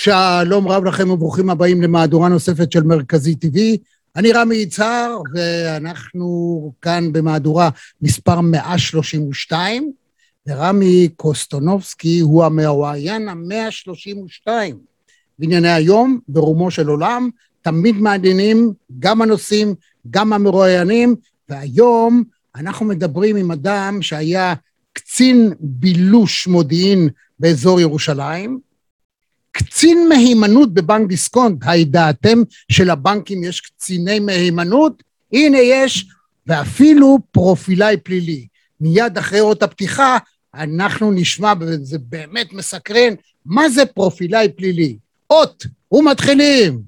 שלום רב לכם וברוכים הבאים למהדורה נוספת של מרכזי TV. אני רמי יצהר, ואנחנו כאן במהדורה מספר 132, ורמי קוסטונובסקי הוא המרואיין ה-132. בענייני היום, ברומו של עולם, תמיד מעניינים גם הנושאים, גם המרואיינים, והיום אנחנו מדברים עם אדם שהיה קצין בילוש מודיעין באזור ירושלים, קצין מהימנות בבנק דיסקונט, הידעתם שלבנקים יש קציני מהימנות? הנה יש, ואפילו פרופילאי פלילי. מיד אחרי אות הפתיחה אנחנו נשמע, וזה באמת מסקרן, מה זה פרופילאי פלילי? אות, ומתחילים.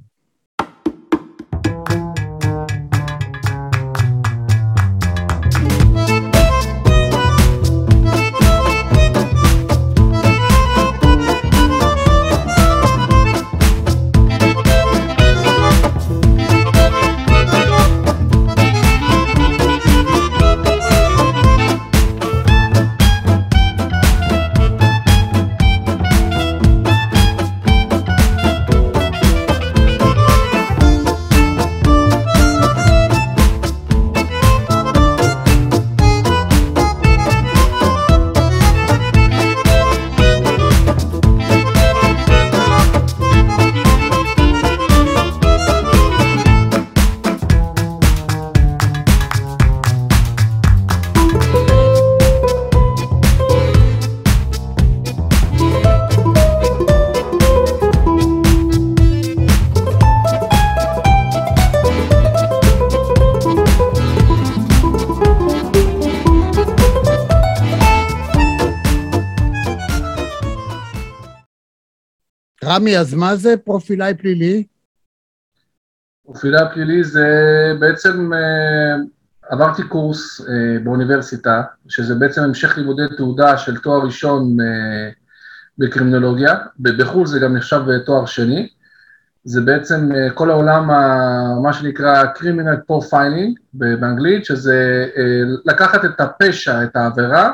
רמי, אז מה זה פרופילאי פלילי? פרופילאי פלילי זה בעצם, אה, עברתי קורס אה, באוניברסיטה, שזה בעצם המשך לימודי תעודה של תואר ראשון אה, בקרימינולוגיה, בחו"ל זה גם נחשב תואר שני, זה בעצם כל העולם, מה שנקרא criminal profiling באנגלית, שזה לקחת את הפשע, את העבירה,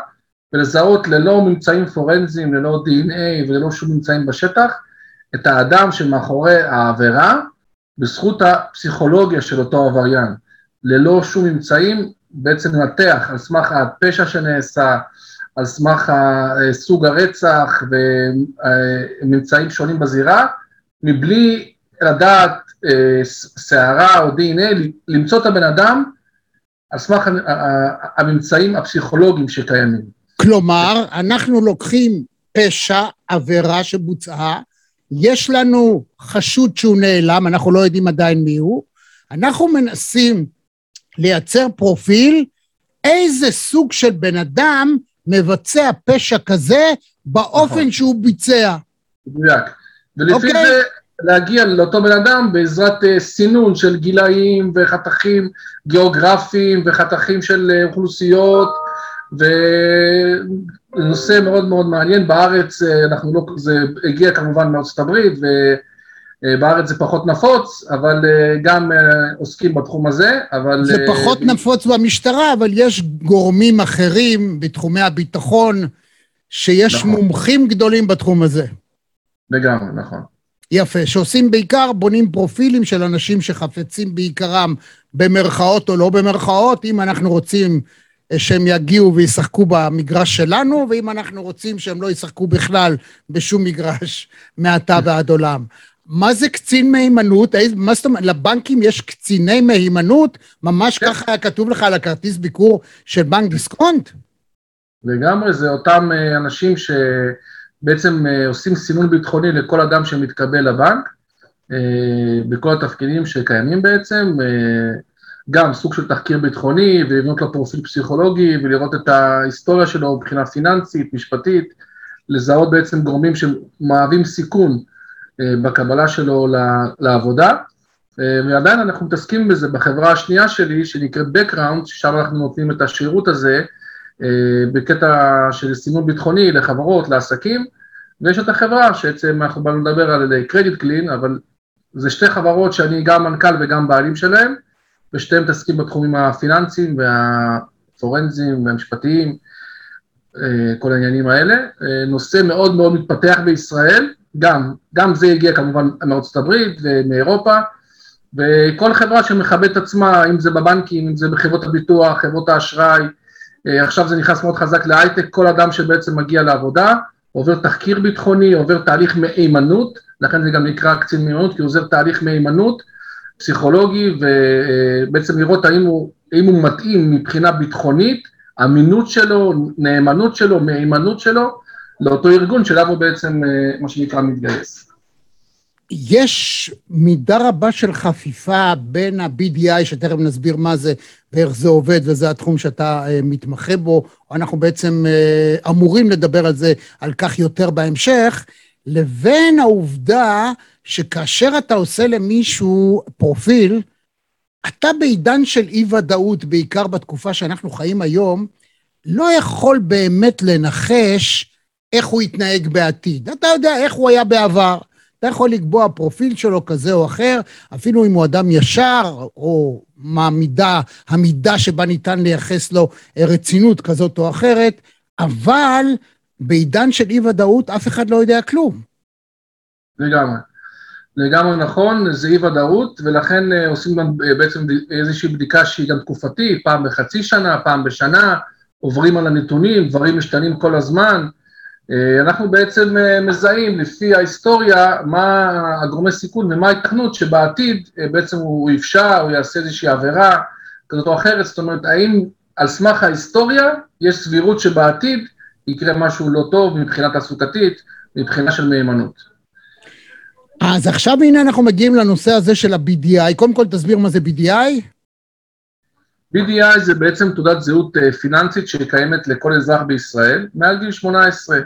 ולזהות ללא ממצאים פורנזיים, ללא DNA וללא שום ממצאים בשטח, את האדם שמאחורי העבירה בזכות הפסיכולוגיה של אותו עבריין, ללא שום ממצאים, בעצם לנתח על סמך הפשע שנעשה, על סמך סוג הרצח וממצאים שונים בזירה, מבלי לדעת סערה אה, או DNA, למצוא את הבן אדם על סמך הממצאים הפסיכולוגיים שקיימים. כלומר, אנחנו לוקחים פשע, עבירה שבוצעה, יש לנו חשוד שהוא נעלם, אנחנו לא יודעים עדיין מי הוא, אנחנו מנסים לייצר פרופיל איזה סוג של בן אדם מבצע פשע כזה באופן נכון. שהוא ביצע. מדויק. ולפי. אוקיי? זה להגיע לאותו בן אדם בעזרת uh, סינון של גילאים וחתכים גיאוגרפיים וחתכים של uh, אוכלוסיות ונושא מאוד מאוד מעניין, בארץ אה, אנחנו לא, זה הגיע כמובן מארצות הברית ובארץ זה פחות נפוץ, אבל אה, גם אה, עוסקים בתחום הזה, אבל... זה פחות נפוץ במשטרה, אבל יש גורמים אחרים בתחומי הביטחון שיש נכון. מומחים גדולים בתחום הזה. לגמרי, נכון. יפה, שעושים בעיקר, בונים פרופילים של אנשים שחפצים בעיקרם במרכאות או לא במרכאות, אם אנחנו רוצים שהם יגיעו וישחקו במגרש שלנו, ואם אנחנו רוצים שהם לא ישחקו בכלל בשום מגרש מעתה ועד עולם. מה זה קצין מהימנות? מה זאת אומרת, לבנקים יש קציני מהימנות? ממש כן. ככה היה כתוב לך על הכרטיס ביקור של בנק דיסקונט? לגמרי, זה אותם אה, אנשים שבעצם אה, עושים סינון ביטחוני לכל אדם שמתקבל לבנק, אה, בכל התפקידים שקיימים בעצם. גם סוג של תחקיר ביטחוני ולבנות לו פרופיל פסיכולוגי ולראות את ההיסטוריה שלו מבחינה פיננסית, משפטית, לזהות בעצם גורמים שמהווים סיכון אה, בקבלה שלו לעבודה. אה, ועדיין אנחנו מתעסקים בזה. בחברה השנייה שלי, שנקראת Background, ששם אנחנו נותנים את השירות הזה אה, בקטע של סימון ביטחוני לחברות, לעסקים, ויש את החברה שבעצם אנחנו באנו לדבר על קרדיט קלין, אבל זה שתי חברות שאני גם מנכ"ל וגם בעלים שלהן, ושתיהם מתעסקים בתחומים הפיננסיים והפורנזיים והמשפטיים, אה, כל העניינים האלה. אה, נושא מאוד מאוד מתפתח בישראל, גם, גם זה הגיע כמובן מארצות הברית ומאירופה, וכל חברה שמכבדת עצמה, אם זה בבנקים, אם זה בחברות הביטוח, חברות האשראי, אה, עכשיו זה נכנס מאוד חזק להייטק, כל אדם שבעצם מגיע לעבודה, עובר תחקיר ביטחוני, עובר תהליך מהימנות, לכן זה גם נקרא קצין מהימנות, כי הוא עוזר תהליך מהימנות פסיכולוגי, ובעצם לראות האם הוא, האם הוא מתאים מבחינה ביטחונית, אמינות שלו, נאמנות שלו, מהימנות שלו, לאותו ארגון שאליו הוא בעצם, אה, מה שנקרא, מתגייס. יש מידה רבה של חפיפה בין ה-BDI, שתכף נסביר מה זה ואיך זה עובד, וזה התחום שאתה uh, מתמחה בו, אנחנו בעצם uh, אמורים לדבר על זה, על כך יותר בהמשך, לבין העובדה שכאשר אתה עושה למישהו פרופיל, אתה בעידן של אי-ודאות, בעיקר בתקופה שאנחנו חיים היום, לא יכול באמת לנחש איך הוא יתנהג בעתיד. אתה יודע איך הוא היה בעבר. אתה יכול לקבוע פרופיל שלו כזה או אחר, אפילו אם הוא אדם ישר, או מה המידה, המידה שבה ניתן לייחס לו רצינות כזאת או אחרת, אבל בעידן של אי-ודאות אף אחד לא יודע כלום. לגמרי. לגמרי נכון, זה אי-ודאות, ולכן אה, עושים גם אה, בעצם איזושהי בדיקה שהיא גם תקופתית, פעם בחצי שנה, פעם בשנה, עוברים על הנתונים, דברים משתנים כל הזמן. אה, אנחנו בעצם מזהים לפי ההיסטוריה מה הגורמי סיכון ומה ההתכנות שבעתיד בעצם הוא יפשע או יעשה איזושהי עבירה כזאת או אחרת, זאת אומרת האם על סמך ההיסטוריה יש סבירות שבעתיד יקרה משהו לא טוב מבחינה תעסוקתית, מבחינה של מהימנות. אז עכשיו הנה אנחנו מגיעים לנושא הזה של ה-BDI, קודם כל תסביר מה זה BDI. BDI זה בעצם תעודת זהות פיננסית שקיימת לכל אזרח בישראל מעל גיל 18.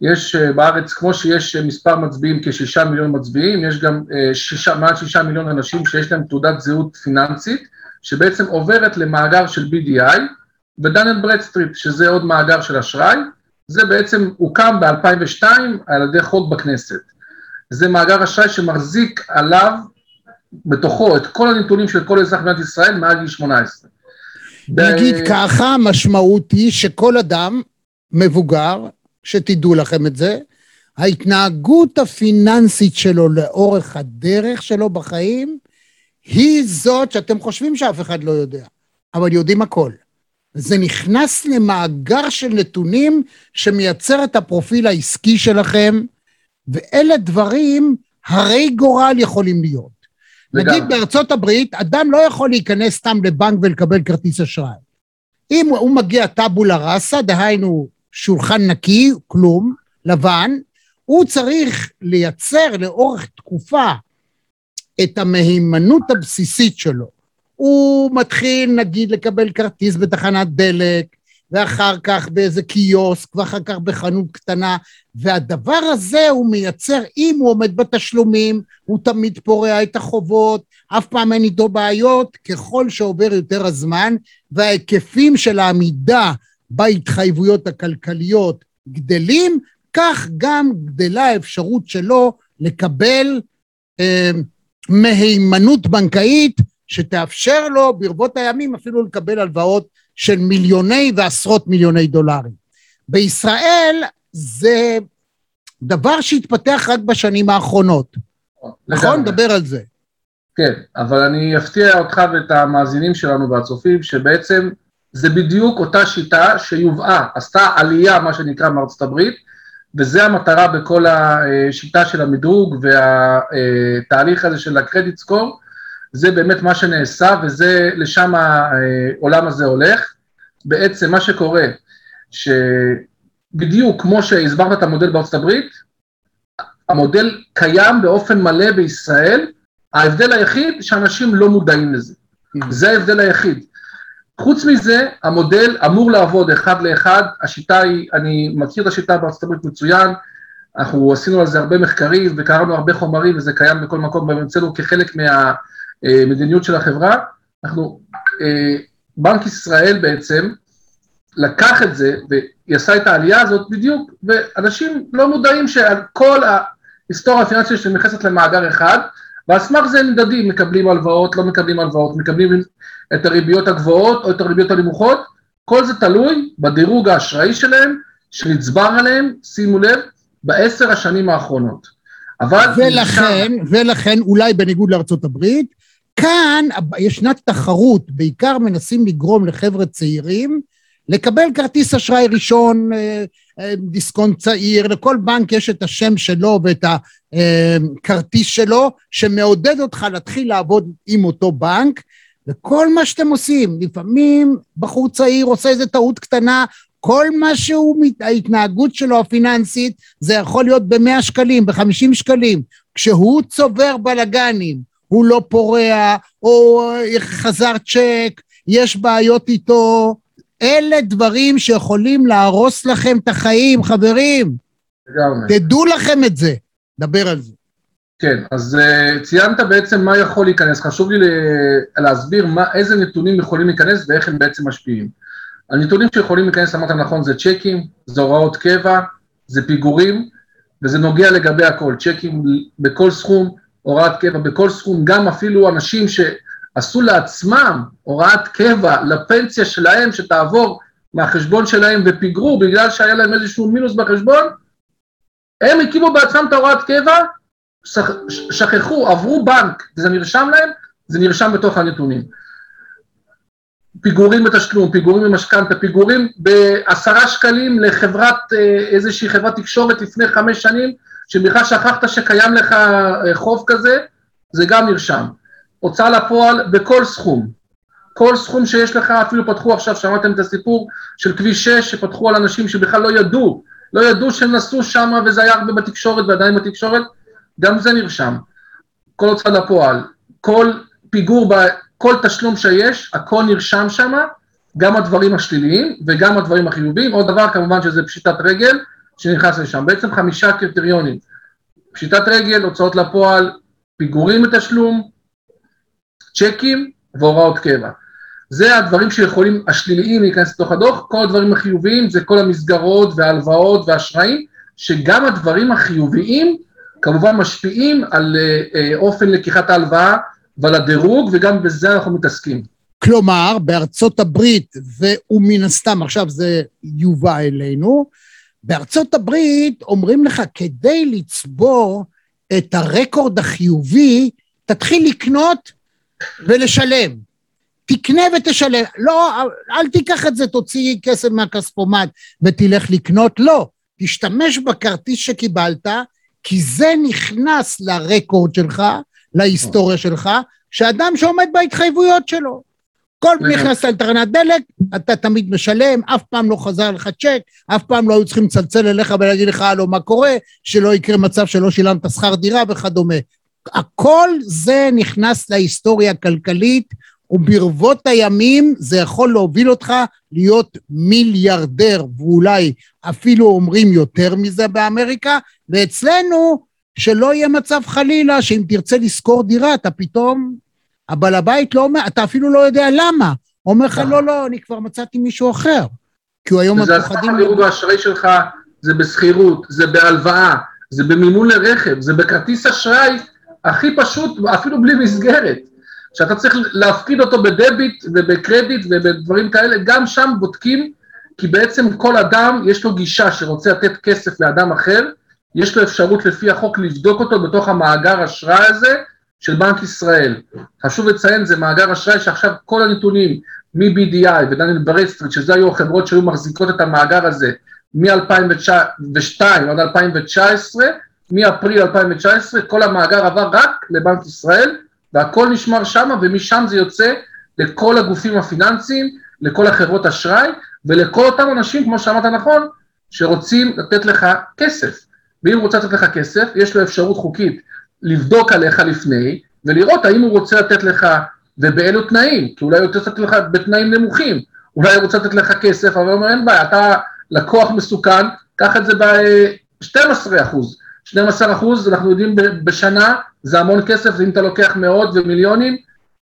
יש אה, בארץ, כמו שיש אה, מספר מצביעים, כשישה מיליון מצביעים, יש גם אה, שישה, מעל שישה מיליון אנשים שיש להם תעודת זהות פיננסית, שבעצם עוברת למאגר של BDI, ו Dun Bradstreet, שזה עוד מאגר של אשראי, זה בעצם הוקם ב-2002 על ידי חוק בכנסת. זה מאגר אשראי שמחזיק עליו, בתוכו, את כל הנתונים של כל אזרח במדינת ישראל מעל גיל 18. נגיד ב... ככה, המשמעות היא שכל אדם מבוגר שתדעו לכם את זה, ההתנהגות הפיננסית שלו לאורך הדרך שלו בחיים, היא זאת שאתם חושבים שאף אחד לא יודע, אבל יודעים הכל. זה נכנס למאגר של נתונים שמייצר את הפרופיל העסקי שלכם, ואלה דברים הרי גורל יכולים להיות. נגיד בארצות הברית, אדם לא יכול להיכנס סתם לבנק ולקבל כרטיס אשראי. אם הוא מגיע טאבולה ראסה, דהיינו שולחן נקי, כלום, לבן, הוא צריך לייצר לאורך תקופה את המהימנות הבסיסית שלו. הוא מתחיל נגיד לקבל כרטיס בתחנת דלק, ואחר כך באיזה קיוסק, ואחר כך בחנות קטנה, והדבר הזה הוא מייצר, אם הוא עומד בתשלומים, הוא תמיד פורע את החובות, אף פעם אין איתו בעיות, ככל שעובר יותר הזמן, וההיקפים של העמידה בהתחייבויות הכלכליות גדלים, כך גם גדלה האפשרות שלו לקבל אה, מהימנות בנקאית שתאפשר לו ברבות הימים אפילו לקבל הלוואות של מיליוני ועשרות מיליוני דולרים. בישראל זה דבר שהתפתח רק בשנים האחרונות. נכון? נדבר על זה. כן, אבל אני אפתיע אותך ואת המאזינים שלנו והצופים, שבעצם זה בדיוק אותה שיטה שיובאה, עשתה עלייה, מה שנקרא, מארצות הברית, וזה המטרה בכל השיטה של המדרוג והתהליך הזה של הקרדיט סקור, זה באמת מה שנעשה וזה, לשם העולם הזה הולך. בעצם מה שקורה, שבדיוק כמו שהסברת את המודל בארצות הברית, המודל קיים באופן מלא בישראל, ההבדל היחיד שאנשים לא מודעים לזה. Mm-hmm. זה ההבדל היחיד. חוץ מזה, המודל אמור לעבוד אחד לאחד, השיטה היא, אני מכיר את השיטה בארצות הברית מצוין, אנחנו עשינו על זה הרבה מחקרים וקראנו הרבה חומרים וזה קיים בכל מקום אצלנו כחלק מהמדיניות של החברה. אנחנו, אה, בנק ישראל בעצם לקח את זה ועשה את העלייה הזאת בדיוק, ואנשים לא מודעים שעל כל ההיסטוריה הפיננסית שנכנסת למאגר אחד, ועל סמך זה נמדדים, מקבלים הלוואות, לא מקבלים הלוואות, מקבלים את הריביות הגבוהות או את הריביות הנמוכות, כל זה תלוי בדירוג האשראי שלהם, שנצבר עליהם, שימו לב, בעשר השנים האחרונות. אבל... ולכן. ולכן, אולי בניגוד לארצות הברית, כאן ישנה תחרות, בעיקר מנסים לגרום לחבר'ה צעירים לקבל כרטיס אשראי ראשון, אה, אה, דיסקונט צעיר, לכל בנק יש את השם שלו ואת הכרטיס שלו, שמעודד אותך להתחיל לעבוד עם אותו בנק, וכל מה שאתם עושים, לפעמים בחור צעיר עושה איזה טעות קטנה, כל מה שהוא, ההתנהגות שלו הפיננסית, זה יכול להיות במאה שקלים, בחמישים שקלים. כשהוא צובר בלאגנים, הוא לא פורע, או חזר צ'ק, יש בעיות איתו, אלה דברים שיכולים להרוס לכם את החיים, חברים. לגמרי. תדעו לכם את זה. דבר על זה. כן, אז uh, ציינת בעצם מה יכול להיכנס. חשוב לי להסביר מה, איזה נתונים יכולים להיכנס ואיך הם בעצם משפיעים. הנתונים שיכולים להיכנס, אמרת נכון, זה צ'קים, זה הוראות קבע, זה פיגורים, וזה נוגע לגבי הכל. צ'קים בכל סכום, הוראת קבע בכל סכום, גם אפילו אנשים שעשו לעצמם הוראת קבע לפנסיה שלהם, שתעבור מהחשבון שלהם ופיגרו בגלל שהיה להם איזשהו מינוס בחשבון, הם הקימו בעצמם את ההוראת קבע, שכחו, עברו בנק, וזה נרשם להם, זה נרשם בתוך הנתונים. פיגורים בתשלום, פיגורים במשכנתה, פיגורים בעשרה שקלים לחברת, אה, איזושהי חברת תקשורת לפני חמש שנים, שבכלל שכחת שקיים לך אה, חוב כזה, זה גם נרשם. הוצאה לפועל בכל סכום. כל סכום שיש לך, אפילו פתחו עכשיו, שמעתם את הסיפור של כביש 6, שפתחו על אנשים שבכלל לא ידעו, לא ידעו שהם נסעו שם וזה היה הרבה בתקשורת ועדיין בתקשורת, גם זה נרשם. כל הוצאה לפועל, כל פיגור, כל תשלום שיש, הכל נרשם שם, גם הדברים השליליים וגם הדברים החיוביים. עוד דבר כמובן שזה פשיטת רגל, שנכנס לשם. בעצם חמישה קריטריונים. פשיטת רגל, הוצאות לפועל, פיגורים בתשלום, צ'קים והוראות קבע. זה הדברים שיכולים, השליליים להיכנס לתוך הדוח, כל הדברים החיוביים זה כל המסגרות וההלוואות והאשראים, שגם הדברים החיוביים כמובן משפיעים על אה, אה, אופן לקיחת ההלוואה ועל הדירוג, וגם בזה אנחנו מתעסקים. כלומר, בארצות הברית, ומן הסתם עכשיו זה יובא אלינו, בארצות הברית אומרים לך, כדי לצבור את הרקורד החיובי, תתחיל לקנות ולשלם. תקנה ותשלם. לא, אל תיקח את זה, תוציא כסף מהכספומט ותלך לקנות, לא. תשתמש בכרטיס שקיבלת, כי זה נכנס לרקורד שלך, להיסטוריה שלך, שאדם שעומד בהתחייבויות שלו. כל פעם נכנס לתחנת דלק, אתה תמיד משלם, אף פעם לא חזר לך צ'ק, אף פעם לא היו צריכים לצלצל אליך ולהגיד לך, הלו, מה קורה, שלא יקרה מצב שלא שילמת שכר דירה וכדומה. הכל זה נכנס להיסטוריה הכלכלית, וברבות הימים זה יכול להוביל אותך להיות מיליארדר, ואולי אפילו אומרים יותר מזה באמריקה, ואצלנו שלא יהיה מצב חלילה שאם תרצה לשכור דירה, אתה פתאום, הבעל הבית לא אומר, אתה אפילו לא יודע למה. אומר לך, לא, לא, אני כבר מצאתי מישהו אחר. כי הוא היום הפוחדים... זה דירוג האשראי שלך, זה בשכירות, זה בהלוואה, זה במימון לרכב, זה בכרטיס אשראי הכי פשוט, אפילו בלי מסגרת. שאתה צריך להפקיד אותו בדביט ובקרדיט ובדברים כאלה, גם שם בודקים, כי בעצם כל אדם יש לו גישה שרוצה לתת כסף לאדם אחר, יש לו אפשרות לפי החוק לבדוק אותו בתוך המאגר אשראי הזה של בנק ישראל. חשוב לציין, זה מאגר אשראי שעכשיו כל הנתונים מ-BDI ו Dun & Bradstreet, שזה היו החברות שהיו מחזיקות את המאגר הזה מ-2002 עד 2019, מאפריל 2019, כל המאגר עבר רק לבנק ישראל, והכל נשמר שם, ומשם זה יוצא לכל הגופים הפיננסיים, לכל החברות אשראי, ולכל אותם אנשים, כמו שאמרת נכון, שרוצים לתת לך כסף. ואם הוא רוצה לתת לך כסף, יש לו אפשרות חוקית לבדוק עליך לפני, ולראות האם הוא רוצה לתת לך, ובאילו תנאים, כי אולי הוא רוצה לתת לך בתנאים נמוכים, אולי הוא רוצה לתת לך כסף, אבל הוא אומר, אין בעיה, אתה לקוח מסוכן, קח את זה ב-12 אחוז. 12 אחוז, אנחנו יודעים בשנה, זה המון כסף, אם אתה לוקח מאות ומיליונים,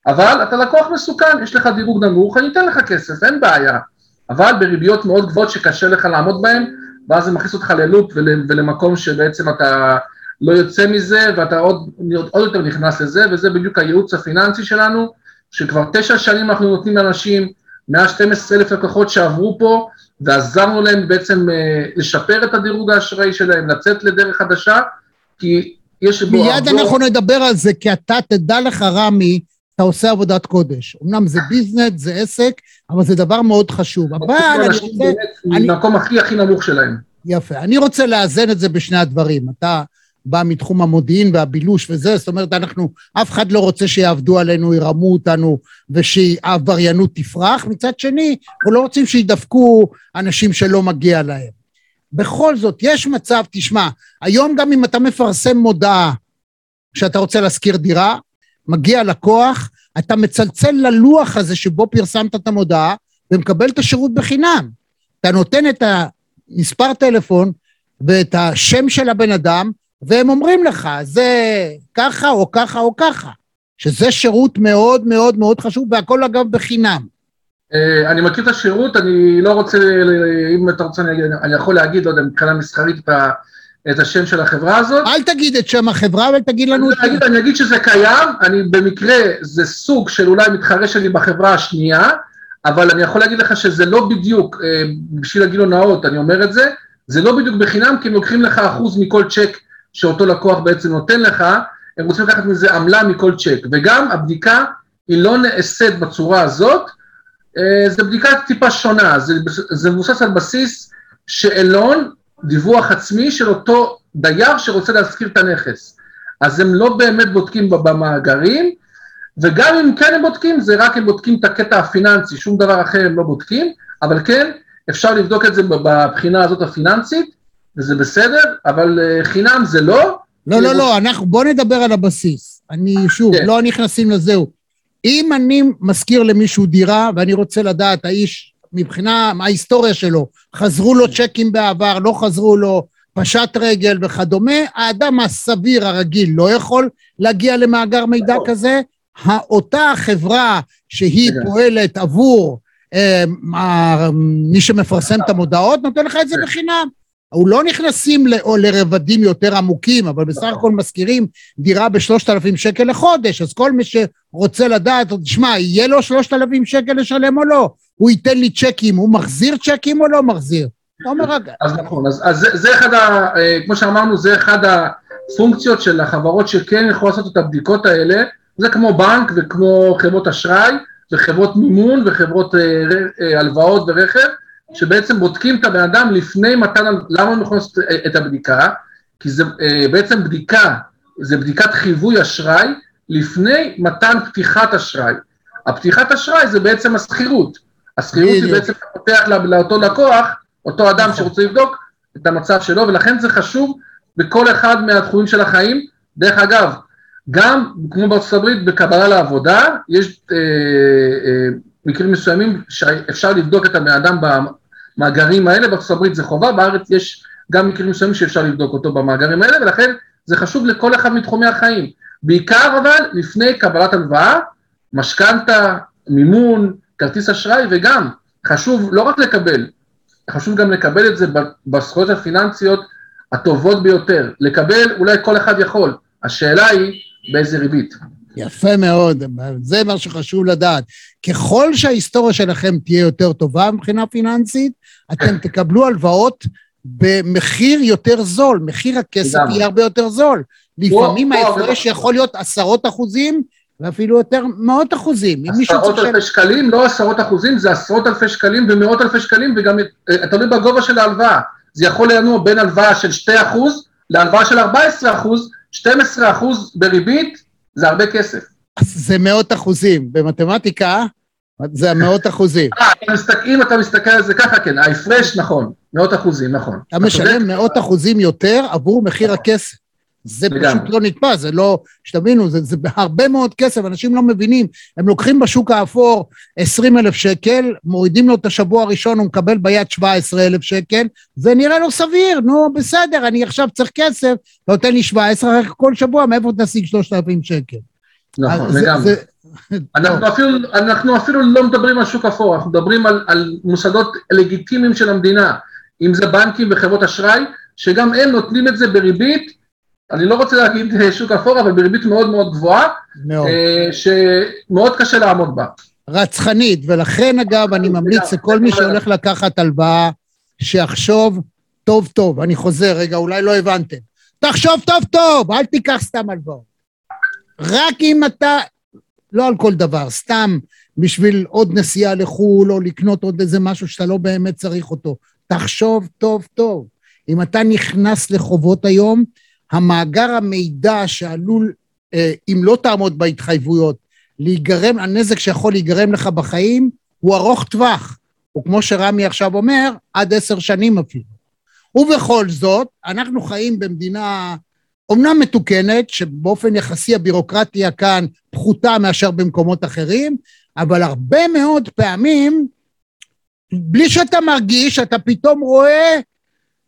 אבל אתה לקוח מסוכן, יש לך דירוג נמוך, אני אתן לך כסף, אין בעיה. אבל בריביות מאוד גבוהות שקשה לך לעמוד בהן, ואז זה מכניס אותך ללופ ול, ולמקום שבעצם אתה לא יוצא מזה, ואתה עוד, עוד יותר נכנס לזה, וזה בדיוק הייעוץ הפיננסי שלנו, שכבר תשע שנים אנחנו נותנים לאנשים, 112 אלף לקוחות שעברו פה, ועזרנו להם בעצם אה, לשפר את הדירוג האשראי שלהם, לצאת לדרך חדשה, כי יש בו... מיד הרבה- אנחנו נדבר על זה, כי אתה, תדע לך, רמי, אתה עושה עבודת קודש. אמנם זה ביזנס, זה עסק, אבל זה דבר מאוד חשוב. אבל אני רוצה... באמת אני- ממקום הכי הכי נמוך שלהם. יפה. אני רוצה לאזן את זה בשני הדברים. אתה בא מתחום המודיעין והבילוש וזה, זאת אומרת, אנחנו, אף אחד לא רוצה שיעבדו עלינו, ירמו אותנו ושהעבריינות תפרח. מצד שני, אנחנו לא רוצים שידפקו אנשים שלא מגיע להם. בכל זאת, יש מצב, תשמע, היום גם אם אתה מפרסם מודעה שאתה רוצה להשכיר דירה, מגיע לקוח, אתה מצלצל ללוח הזה שבו פרסמת את המודעה ומקבל את השירות בחינם. אתה נותן את המספר טלפון ואת השם של הבן אדם, והם אומרים לך, זה ככה או ככה או ככה, שזה שירות מאוד מאוד מאוד חשוב, והכל אגב בחינם. אה, אני מכיר את השירות, אני לא רוצה, אם אתה רוצה, אני, יכול להגיד, לא יודע, מבחינה מסחרית, את השם של החברה הזאת. אל תגיד את שם החברה, אבל תגיד לנו את אני אגיד, אני אגיד שזה קיים, אני במקרה, זה סוג של אולי מתחרה שלי בחברה השנייה, אבל אני יכול להגיד לך שזה לא בדיוק, אה, בשביל הגילוי נאות, אני אומר את זה, זה לא בדיוק בחינם, כי הם לוקחים לך אחוז מכל צ'ק שאותו לקוח בעצם נותן לך, הם רוצים לקחת מזה עמלה מכל צ'ק, וגם הבדיקה היא לא נעשית בצורה הזאת, אה, זו בדיקה טיפה שונה, זה, זה מבוסס על בסיס שאלון, דיווח עצמי של אותו דייר שרוצה להשכיר את הנכס. אז הם לא באמת בודקים במאגרים, וגם אם כן הם בודקים, זה רק הם בודקים את הקטע הפיננסי, שום דבר אחר הם לא בודקים, אבל כן, אפשר לבדוק את זה בבחינה הזאת הפיננסית, וזה בסדר, אבל אה, חינם זה לא. לא, לא, לא, אנחנו, בוא נדבר על הבסיס. אני, שוב, כן. לא נכנסים לזהו. אם אני משכיר למישהו דירה, ואני רוצה לדעת, האיש, מבחינה ההיסטוריה שלו, חזרו לו צ'קים בעבר, לא חזרו לו, פשט רגל וכדומה, האדם הסביר הרגיל לא יכול להגיע למאגר מידע נכון. כזה. אותה חברה שהיא רגע. פועלת עבור אה, מי שמפרסם את המודעות, נותן לך את זה כן. בחינם. הוא לא נכנסים ל- או לרבדים יותר עמוקים, אבל בסך הכל משכירים דירה בשלושת אלפים שקל לחודש, אז כל מי שרוצה לדעת, תשמע, יהיה לו שלושת אלפים שקל לשלם או לא? הוא ייתן לי צ'קים, הוא מחזיר צ'קים או לא מחזיר? אתה אומר, רגע, אז נכון, אז, אז זה, זה אחד, ה, אה, כמו שאמרנו, זה אחד הפונקציות של החברות שכן יכולות לעשות את הבדיקות האלה, זה כמו בנק וכמו חברות אשראי וחברות מימון וחברות אה, אה, הלוואות ורכב, שבעצם בודקים את הבן אדם לפני מתן, למה הם יכולים לעשות את הבדיקה? כי זה אה, בעצם בדיקה, זה בדיקת חיווי אשראי לפני מתן פתיחת אשראי. הפתיחת אשראי זה בעצם השכירות. השכירות היא. בעצם פותח לא- לאותו לקוח, אותו אדם נכון. שרוצה לבדוק את המצב שלו, ולכן זה חשוב בכל אחד מהתחומים של החיים. דרך אגב, גם כמו בארצות הברית בקבלה לעבודה, יש אה, אה, מקרים מסוימים שאפשר לבדוק את הבן אדם במאגרים האלה, בארצות הברית זה חובה, בארץ יש גם מקרים מסוימים שאפשר לבדוק אותו במאגרים האלה, ולכן זה חשוב לכל אחד מתחומי החיים. בעיקר אבל לפני קבלת הלוואה, משכנתה, מימון, כרטיס אשראי, וגם חשוב לא רק לקבל, חשוב גם לקבל את זה בזכויות הפיננסיות הטובות ביותר. לקבל אולי כל אחד יכול, השאלה היא באיזה ריבית. יפה מאוד, זה מה שחשוב לדעת. ככל שההיסטוריה שלכם תהיה יותר טובה מבחינה פיננסית, אתם תקבלו הלוואות במחיר יותר זול, מחיר הכסף. יהיה הרבה יותר זול. לפעמים ההפרש יכול להיות עשרות אחוזים, ואפילו יותר מאות אחוזים. עשרות. אלפי שקלים, לא עשרות אחוזים, זה עשרות אלפי שקלים ומאות אלפי שקלים, וגם אה, תלוי בגובה של ההלוואה. זה יכול לנוע בין הלוואה של 2% להלוואה של 14%, 12% בריבית, זה הרבה כסף. זה מאות אחוזים. במתמטיקה זה מאות אחוזים. אה, אתה מסתכל- אם אתה מסתכל על זה ככה, כן, ההפרש, נכון, מאות אחוזים, נכון. אתה משלם מאות אחוזים יותר עבור מחיר הכסף. זה לגמרי. פשוט לא נתפס, זה לא, שתבינו, זה, זה הרבה מאוד כסף, אנשים לא מבינים. הם לוקחים בשוק האפור 20 אלף שקל, מורידים לו את השבוע הראשון, הוא מקבל ביד 17 אלף שקל, זה נראה לו סביר, נו, בסדר, אני עכשיו צריך כסף, אתה נותן לי 17, אחר כך כל שבוע, מאיפה תשיג 3,000 שקל? נכון, לגמרי. זה- אנחנו אפילו, אנחנו אפילו לא מדברים על שוק אפור, אנחנו מדברים על, על מוסדות לגיטימיים של המדינה, אם זה בנקים וחברות אשראי, שגם הם נותנים את זה בריבית, אני לא רוצה להגיד אה, שוק אפור, אבל בריבית מאוד מאוד גבוהה, מאוד. אה, שמאוד קשה לעמוד בה. רצחנית, ולכן אגב, אני ממליץ לכל מי שהולך לקחת הלוואה, שיחשוב טוב טוב, אני חוזר, רגע, אולי לא הבנתם. תחשוב טוב טוב, אל תיקח סתם הלוואות. רק אם אתה, לא על כל דבר, סתם בשביל עוד נסיעה לחו"ל או לקנות עוד איזה משהו שאתה לא באמת צריך אותו. תחשוב טוב טוב. אם אתה נכנס לחובות היום, המאגר המידע שעלול, אה, אם לא תעמוד בהתחייבויות, להיגרם, הנזק שיכול להיגרם לך בחיים, הוא ארוך טווח. וכמו שרמי עכשיו אומר, עד עשר שנים אפילו. ובכל זאת, אנחנו חיים במדינה אומנם מתוקנת, שבאופן יחסי הבירוקרטיה כאן פחותה מאשר במקומות אחרים, אבל הרבה מאוד פעמים, בלי שאתה מרגיש, אתה פתאום רואה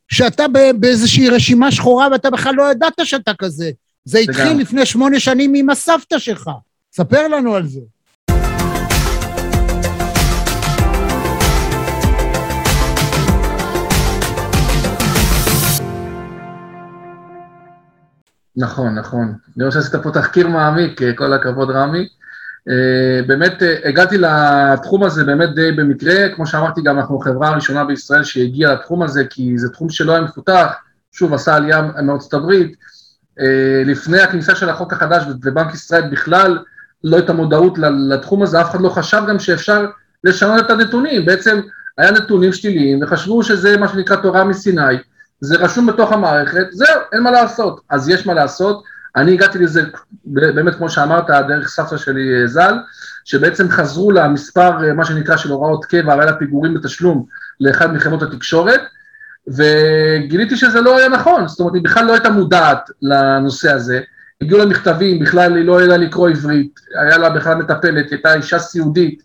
שאתה באיזושהי רשימה שחורה ואתה בכלל לא ידעת שאתה כזה. זה התחיל לפני שמונה שנים עם הסבתא שלך. ספר לנו על זה. נכון, נכון. אני רואה שעשית פה תחקיר מעמיק, כל הכבוד רמי. אה, באמת אה, הגעתי לתחום הזה באמת די במקרה, כמו שאמרתי גם אנחנו החברה הראשונה בישראל שהגיעה לתחום הזה כי זה תחום שלא היה מפותח, שוב עשה עלייה מארצות הברית, אה, לפני הכניסה של החוק החדש ובנק ישראל בכלל לא הייתה מודעות לתחום הזה, אף אחד לא חשב גם שאפשר לשנות את הנתונים, בעצם היה נתונים שליליים וחשבו שזה מה שנקרא תורה מסיני, זה רשום בתוך המערכת, זהו, אין מה לעשות, אז יש מה לעשות, אני הגעתי לזה, באמת כמו שאמרת, דרך סבתא שלי ז"ל, שבעצם חזרו למספר, מה שנקרא, של הוראות קבע, הרי הפיגורים בתשלום לאחד מחברות התקשורת, וגיליתי שזה לא היה נכון, זאת אומרת, היא בכלל לא הייתה מודעת לנושא הזה, הגיעו לה מכתבים, בכלל היא לא ידעה לקרוא עברית, היה לה בכלל מטפלת, היא הייתה אישה סיעודית,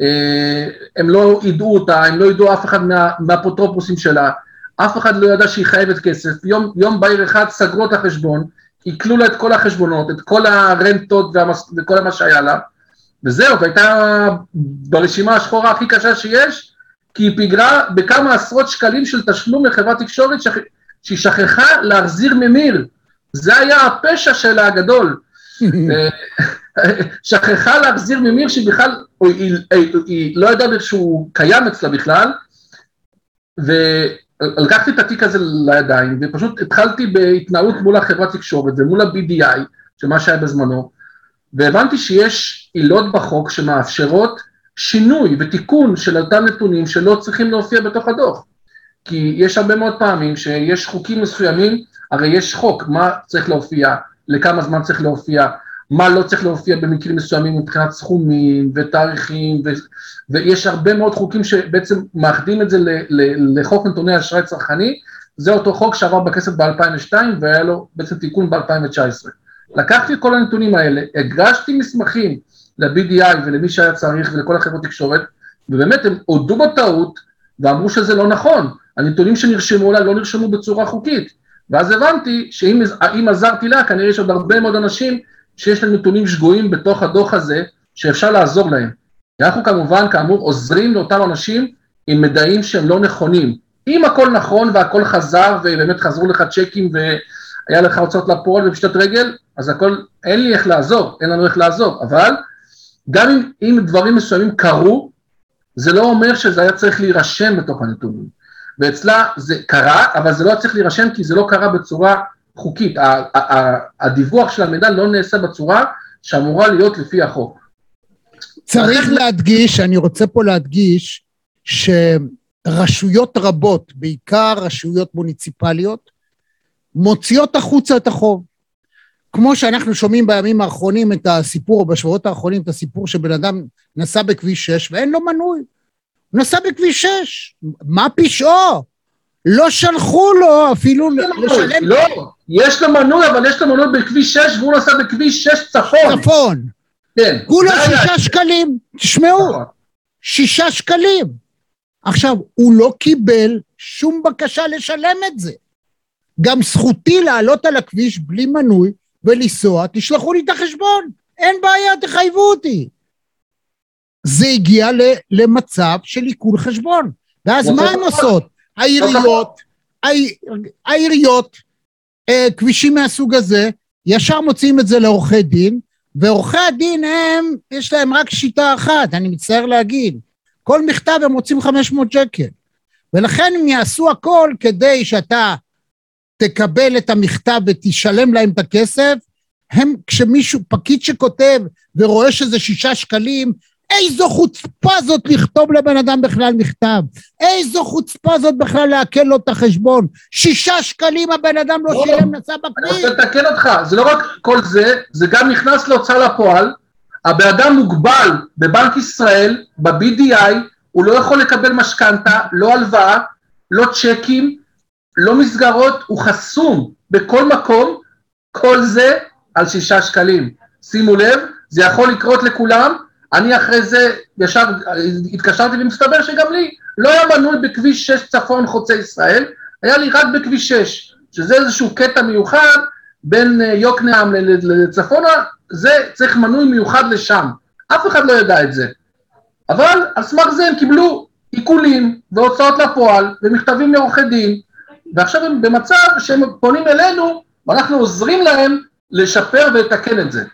אה, הם לא ידעו אותה, הם לא ידעו אף אחד מהאפוטרופוסים שלה, אף אחד לא ידע שהיא חייבת כסף, יום, יום בהיר אחד סגרו את החשבון, עיקלו לה את כל החשבונות, את כל הרנטות והמס... וכל מה שהיה לה, וזהו, והייתה ברשימה השחורה הכי קשה שיש, כי היא פיגרה בכמה עשרות שקלים של תשלום לחברת תקשורת שכ... שהיא שכחה להחזיר ממיר. זה היה הפשע שלה הגדול. אה, שכחה להחזיר ממיר שבכלל, או היא, היא, היא לא ידעה שהוא קיים אצלה בכלל, לקחתי את התיק הזה לידיים ופשוט התחלתי בהתנהלות מול החברת תקשורת ומול ה-BDI, שמה שהיה בזמנו, והבנתי שיש עילות בחוק שמאפשרות שינוי ותיקון של אותם נתונים שלא צריכים להופיע בתוך הדוח. כי יש הרבה מאוד פעמים שיש חוקים מסוימים, הרי יש חוק, מה צריך להופיע, לכמה זמן צריך להופיע, מה לא צריך להופיע במקרים מסוימים מבחינת סכומים ותאריכים, ו, ויש הרבה מאוד חוקים שבעצם מאחדים את זה ל, ל, לחוק נתוני אשראי צרכני, זה אותו חוק שעבר בכסף ב-2002 והיה לו בעצם תיקון ב-2019. לקחתי את כל הנתונים האלה, הגשתי מסמכים ל-BDI ולמי שהיה צריך ולכל החברות תקשורת, ובאמת הם הודו בטעות ואמרו שזה לא נכון, הנתונים שנרשמו אולי לא נרשמו בצורה חוקית, ואז הבנתי שאם עזרתי לה, כנראה יש עוד הרבה מאוד אנשים שיש להם נתונים שגויים בתוך הדוח הזה, שאפשר לעזור להם. אנחנו כמובן, כאמור, עוזרים לאותם אנשים עם מידעים שהם לא נכונים. אם הכל נכון והכל חזר, ובאמת חזרו לך צ'קים והיה לך הוצאות לפועל ופשטת רגל, אז הכל, אין לי איך לעזור, אין לנו איך לעזור, אבל גם אם, אם דברים מסוימים קרו, זה לא אומר שזה היה צריך להירשם בתוך הנתונים. ואצלה זה קרה, אבל זה לא היה צריך להירשם כי זה לא קרה בצורה חוקית, הדיווח של המידע לא נעשה בצורה שאמורה להיות לפי החוק. צריך להדגיש, אני רוצה פה להדגיש, שרשויות רבות, בעיקר רשויות מוניציפליות, מוציאות החוצה את החוב. כמו שאנחנו שומעים בימים האחרונים את הסיפור, או בשבועות האחרונים, את הסיפור שבן אדם נסע בכביש 6 ואין לו מנוי. הוא נסע בכביש 6, מה פשעו? לא שלחו לו אפילו לשלם... לא, יש לו מנוי, אבל יש לו מנוי בכביש 6 והוא נסע בכביש 6 צפון. צפון. כן. כולו שישה שקלים, תשמעו, נכון. שישה שקלים. עכשיו, הוא לא קיבל שום בקשה לשלם את זה. גם זכותי לעלות על הכביש בלי מנוי ולנסוע, תשלחו לי את החשבון, אין בעיה, תחייבו אותי. זה הגיע למצב של עיכול חשבון. ואז מה הן עושות? העיריות, העיריות, אה, כבישים מהסוג הזה, ישר מוציאים את זה לעורכי דין, ועורכי הדין הם, יש להם רק שיטה אחת, אני מצטער להגיד. כל מכתב הם רוצים 500 שקל. ולכן הם יעשו הכל כדי שאתה תקבל את המכתב ותשלם להם את הכסף, הם, כשמישהו, פקיד שכותב ורואה שזה שישה שקלים, איזו חוצפה זאת לכתוב לבן אדם בכלל מכתב. איזו חוצפה זאת בכלל לעכל לו את החשבון. שישה שקלים הבן אאדם לא, לא שילם, נסע בכביש. אני רוצה לתקן אותך, זה לא רק כל זה, זה גם נכנס להוצאה לפועל. הבן אדם מוגבל בבנק ישראל, ב-BDI, הוא לא יכול לקבל משכנתה, לא הלוואה, לא צ'קים, לא מסגרות, הוא חסום בכל מקום, כל זה על שישה שקלים. שימו לב, זה יכול לקרות לכולם, אני אחרי זה ישר התקשרתי ומסתבר שגם לי לא היה מנוי בכביש 6 צפון חוצה ישראל, היה לי רק בכביש 6, שזה איזשהו קטע מיוחד בין אה, יוקנעם לצפונה, זה צריך מנוי מיוחד לשם. אף אחד לא ידע את זה. אבל על סמך זה הם קיבלו עיקולים והוצאות לפועל ומכתבים לעורכי דין, ועכשיו הם במצב שהם פונים אלינו ואנחנו עוזרים להם לשפר ולתקן את זה.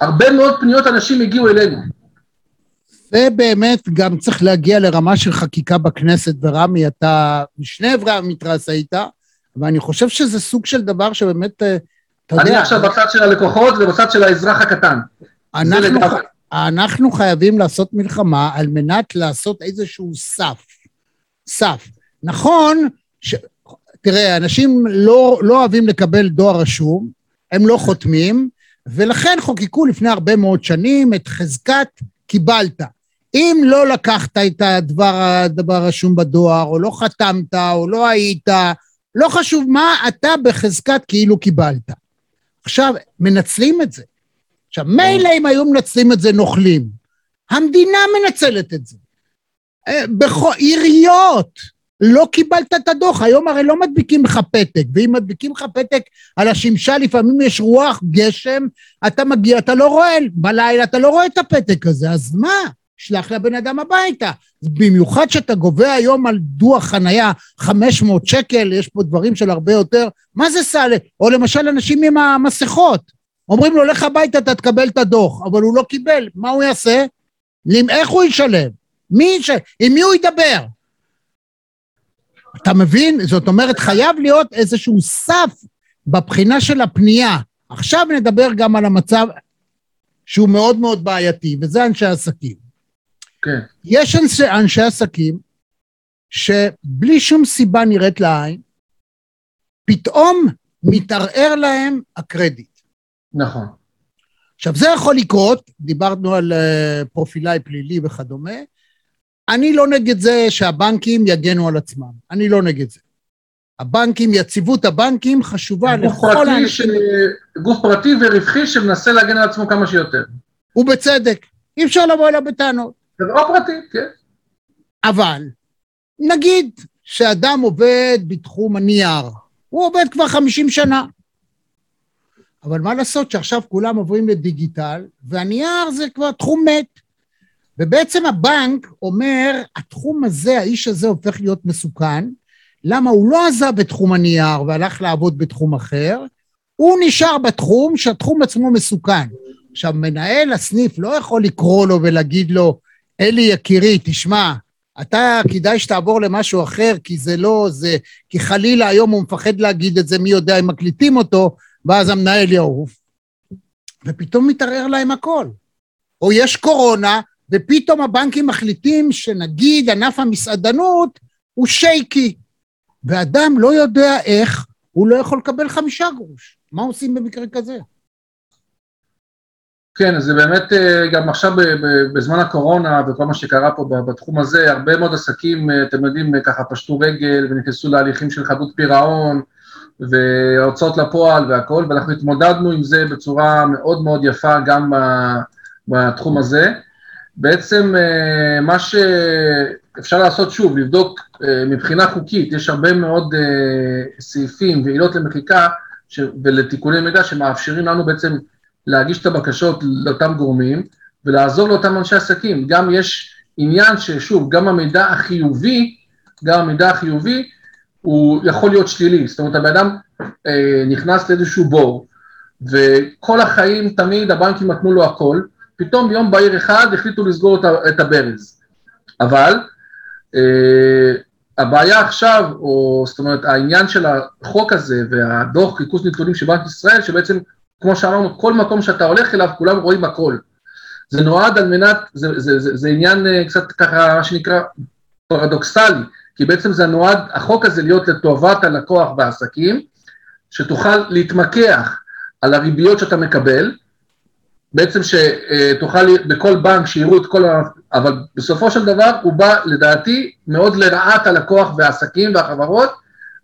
הרבה מאוד פניות אנשים הגיעו אלינו. ובאמת גם צריך להגיע לרמה של חקיקה בכנסת, ורמי, אתה משני אברי המתרס היית, ואני חושב שזה סוג של דבר שבאמת, אה, אתה יודע... אני עכשיו בצד של הלקוחות ובצד של האזרח הקטן. אנחנו, אנחנו חייבים לעשות מלחמה על מנת לעשות איזשהו סף. סף. נכון, ש... תראה, אנשים לא, לא אוהבים לקבל דואר רשום, הם לא חותמים, ולכן חוקקו לפני הרבה מאוד שנים את חזקת קיבלת. אם לא לקחת את הדבר, הדבר הרשום בדואר, או לא חתמת, או לא היית, לא חשוב מה, אתה בחזקת כאילו קיבלת. עכשיו, מנצלים את זה. עכשיו, מילא אם היו מנצלים את זה נוכלים. המדינה מנצלת את זה. אה, בכל, עיריות, לא קיבלת את הדוח, היום הרי לא מדביקים לך פתק, ואם מדביקים לך פתק על השמשה, לפעמים יש רוח, גשם, אתה מגיע, אתה לא רואה, בלילה אתה לא רואה את הפתק הזה, אז מה? שלח לבן אדם הביתה. במיוחד שאתה גובה היום על דוח חנייה 500 שקל, יש פה דברים של הרבה יותר, מה זה סל? או למשל אנשים עם המסכות, אומרים לו, לך הביתה, אתה תקבל את הדוח, אבל הוא לא קיבל, מה הוא יעשה? איך הוא ישלם? מי ישלם? עם מי הוא ידבר? אתה מבין? זאת אומרת, חייב להיות איזשהו סף בבחינה של הפנייה. עכשיו נדבר גם על המצב שהוא מאוד מאוד בעייתי, וזה אנשי עסקים. כן. יש אנשי, אנשי עסקים שבלי שום סיבה נראית לעין, פתאום מתערער להם הקרדיט. נכון. עכשיו, זה יכול לקרות, דיברנו על uh, פרופילאי פלילי וכדומה, אני לא נגד זה שהבנקים יגנו על עצמם, אני לא נגד זה. הבנקים, יציבות הבנקים חשובה לכל האנשים. גוף פרטי ורווחי שמנסה להגן על עצמו כמה שיותר. ובצדק, אי אפשר לבוא אליו בטענות. חברה פרטית, כן. אבל, נגיד שאדם עובד בתחום הנייר, הוא עובד כבר 50 שנה. אבל מה לעשות שעכשיו כולם עוברים לדיגיטל, והנייר זה כבר תחום מת. ובעצם הבנק אומר, התחום הזה, האיש הזה הופך להיות מסוכן, למה הוא לא עזב את תחום הנייר והלך לעבוד בתחום אחר, הוא נשאר בתחום שהתחום עצמו מסוכן. עכשיו, מנהל הסניף לא יכול לקרוא לו ולהגיד לו, אלי יקירי, תשמע, אתה כדאי שתעבור למשהו אחר, כי זה לא זה, כי חלילה היום הוא מפחד להגיד את זה, מי יודע אם מקליטים אותו, ואז המנהל יעוף. ופתאום מתערער להם הכל. או יש קורונה, ופתאום הבנקים מחליטים שנגיד ענף המסעדנות הוא שייקי, ואדם לא יודע איך, הוא לא יכול לקבל חמישה גרוש. מה עושים במקרה כזה? כן, זה באמת אה, גם עכשיו בזמן הקורונה וכל מה שקרה פה בתחום הזה, הרבה מאוד עסקים, אה, אתם יודעים, אה, ככה פשטו רגל ונכנסו להליכים של חדות פירעון והוצאות לפועל והכול, ואנחנו התמודדנו עם זה בצורה מאוד מאוד יפה גם בתחום הזה. בעצם מה שאפשר לעשות שוב, לבדוק מבחינה חוקית, יש הרבה מאוד סעיפים ועילות למחיקה ולתיקוני מידע שמאפשרים לנו בעצם להגיש את הבקשות לאותם גורמים ולעזור לאותם אנשי עסקים. גם יש עניין ששוב, גם המידע החיובי, גם המידע החיובי הוא יכול להיות שלילי. זאת אומרת, הבן אדם אה, נכנס לאיזשהו בור, וכל החיים תמיד הבנקים נתנו לו הכל, פתאום ביום בהיר אחד החליטו לסגור את הברז. אבל אה, הבעיה עכשיו, או זאת אומרת העניין של החוק הזה והדוח ריכוז נתונים של בנק ישראל, שבעצם כמו שאמרנו, כל מקום שאתה הולך אליו כולם רואים הכל. זה נועד על מנת, זה, זה, זה, זה עניין אה, קצת ככה, מה שנקרא, פרדוקסלי, כי בעצם זה נועד, החוק הזה להיות לטובת הלקוח והעסקים, שתוכל להתמקח על הריביות שאתה מקבל, בעצם שתוכל בכל בנק שיראו את כל ה... אבל בסופו של דבר הוא בא לדעתי מאוד לרעת הלקוח והעסקים והחברות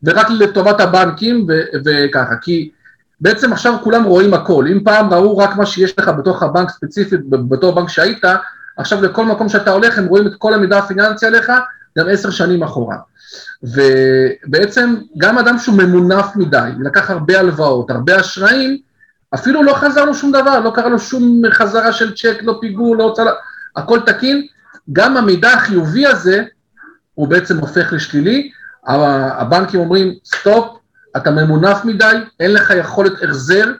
ורק לטובת הבנקים ו- וככה, כי בעצם עכשיו כולם רואים הכל, אם פעם ראו רק מה שיש לך בתוך הבנק ספציפית, בתור בנק שהיית, עכשיו לכל מקום שאתה הולך הם רואים את כל המידע הפיננסי עליך גם עשר שנים אחורה. ובעצם גם אדם שהוא ממונף מדי, לקח הרבה הלוואות, הרבה אשראים, אפילו לא חזר לו שום דבר, לא קרה לו שום חזרה של צ'ק, לא פיגור, לא הוצאה, הכל תקין, גם המידע החיובי הזה הוא בעצם הופך לשלילי, הבנקים אומרים stop, אתה ממונף מדי, אין לך יכולת החזר,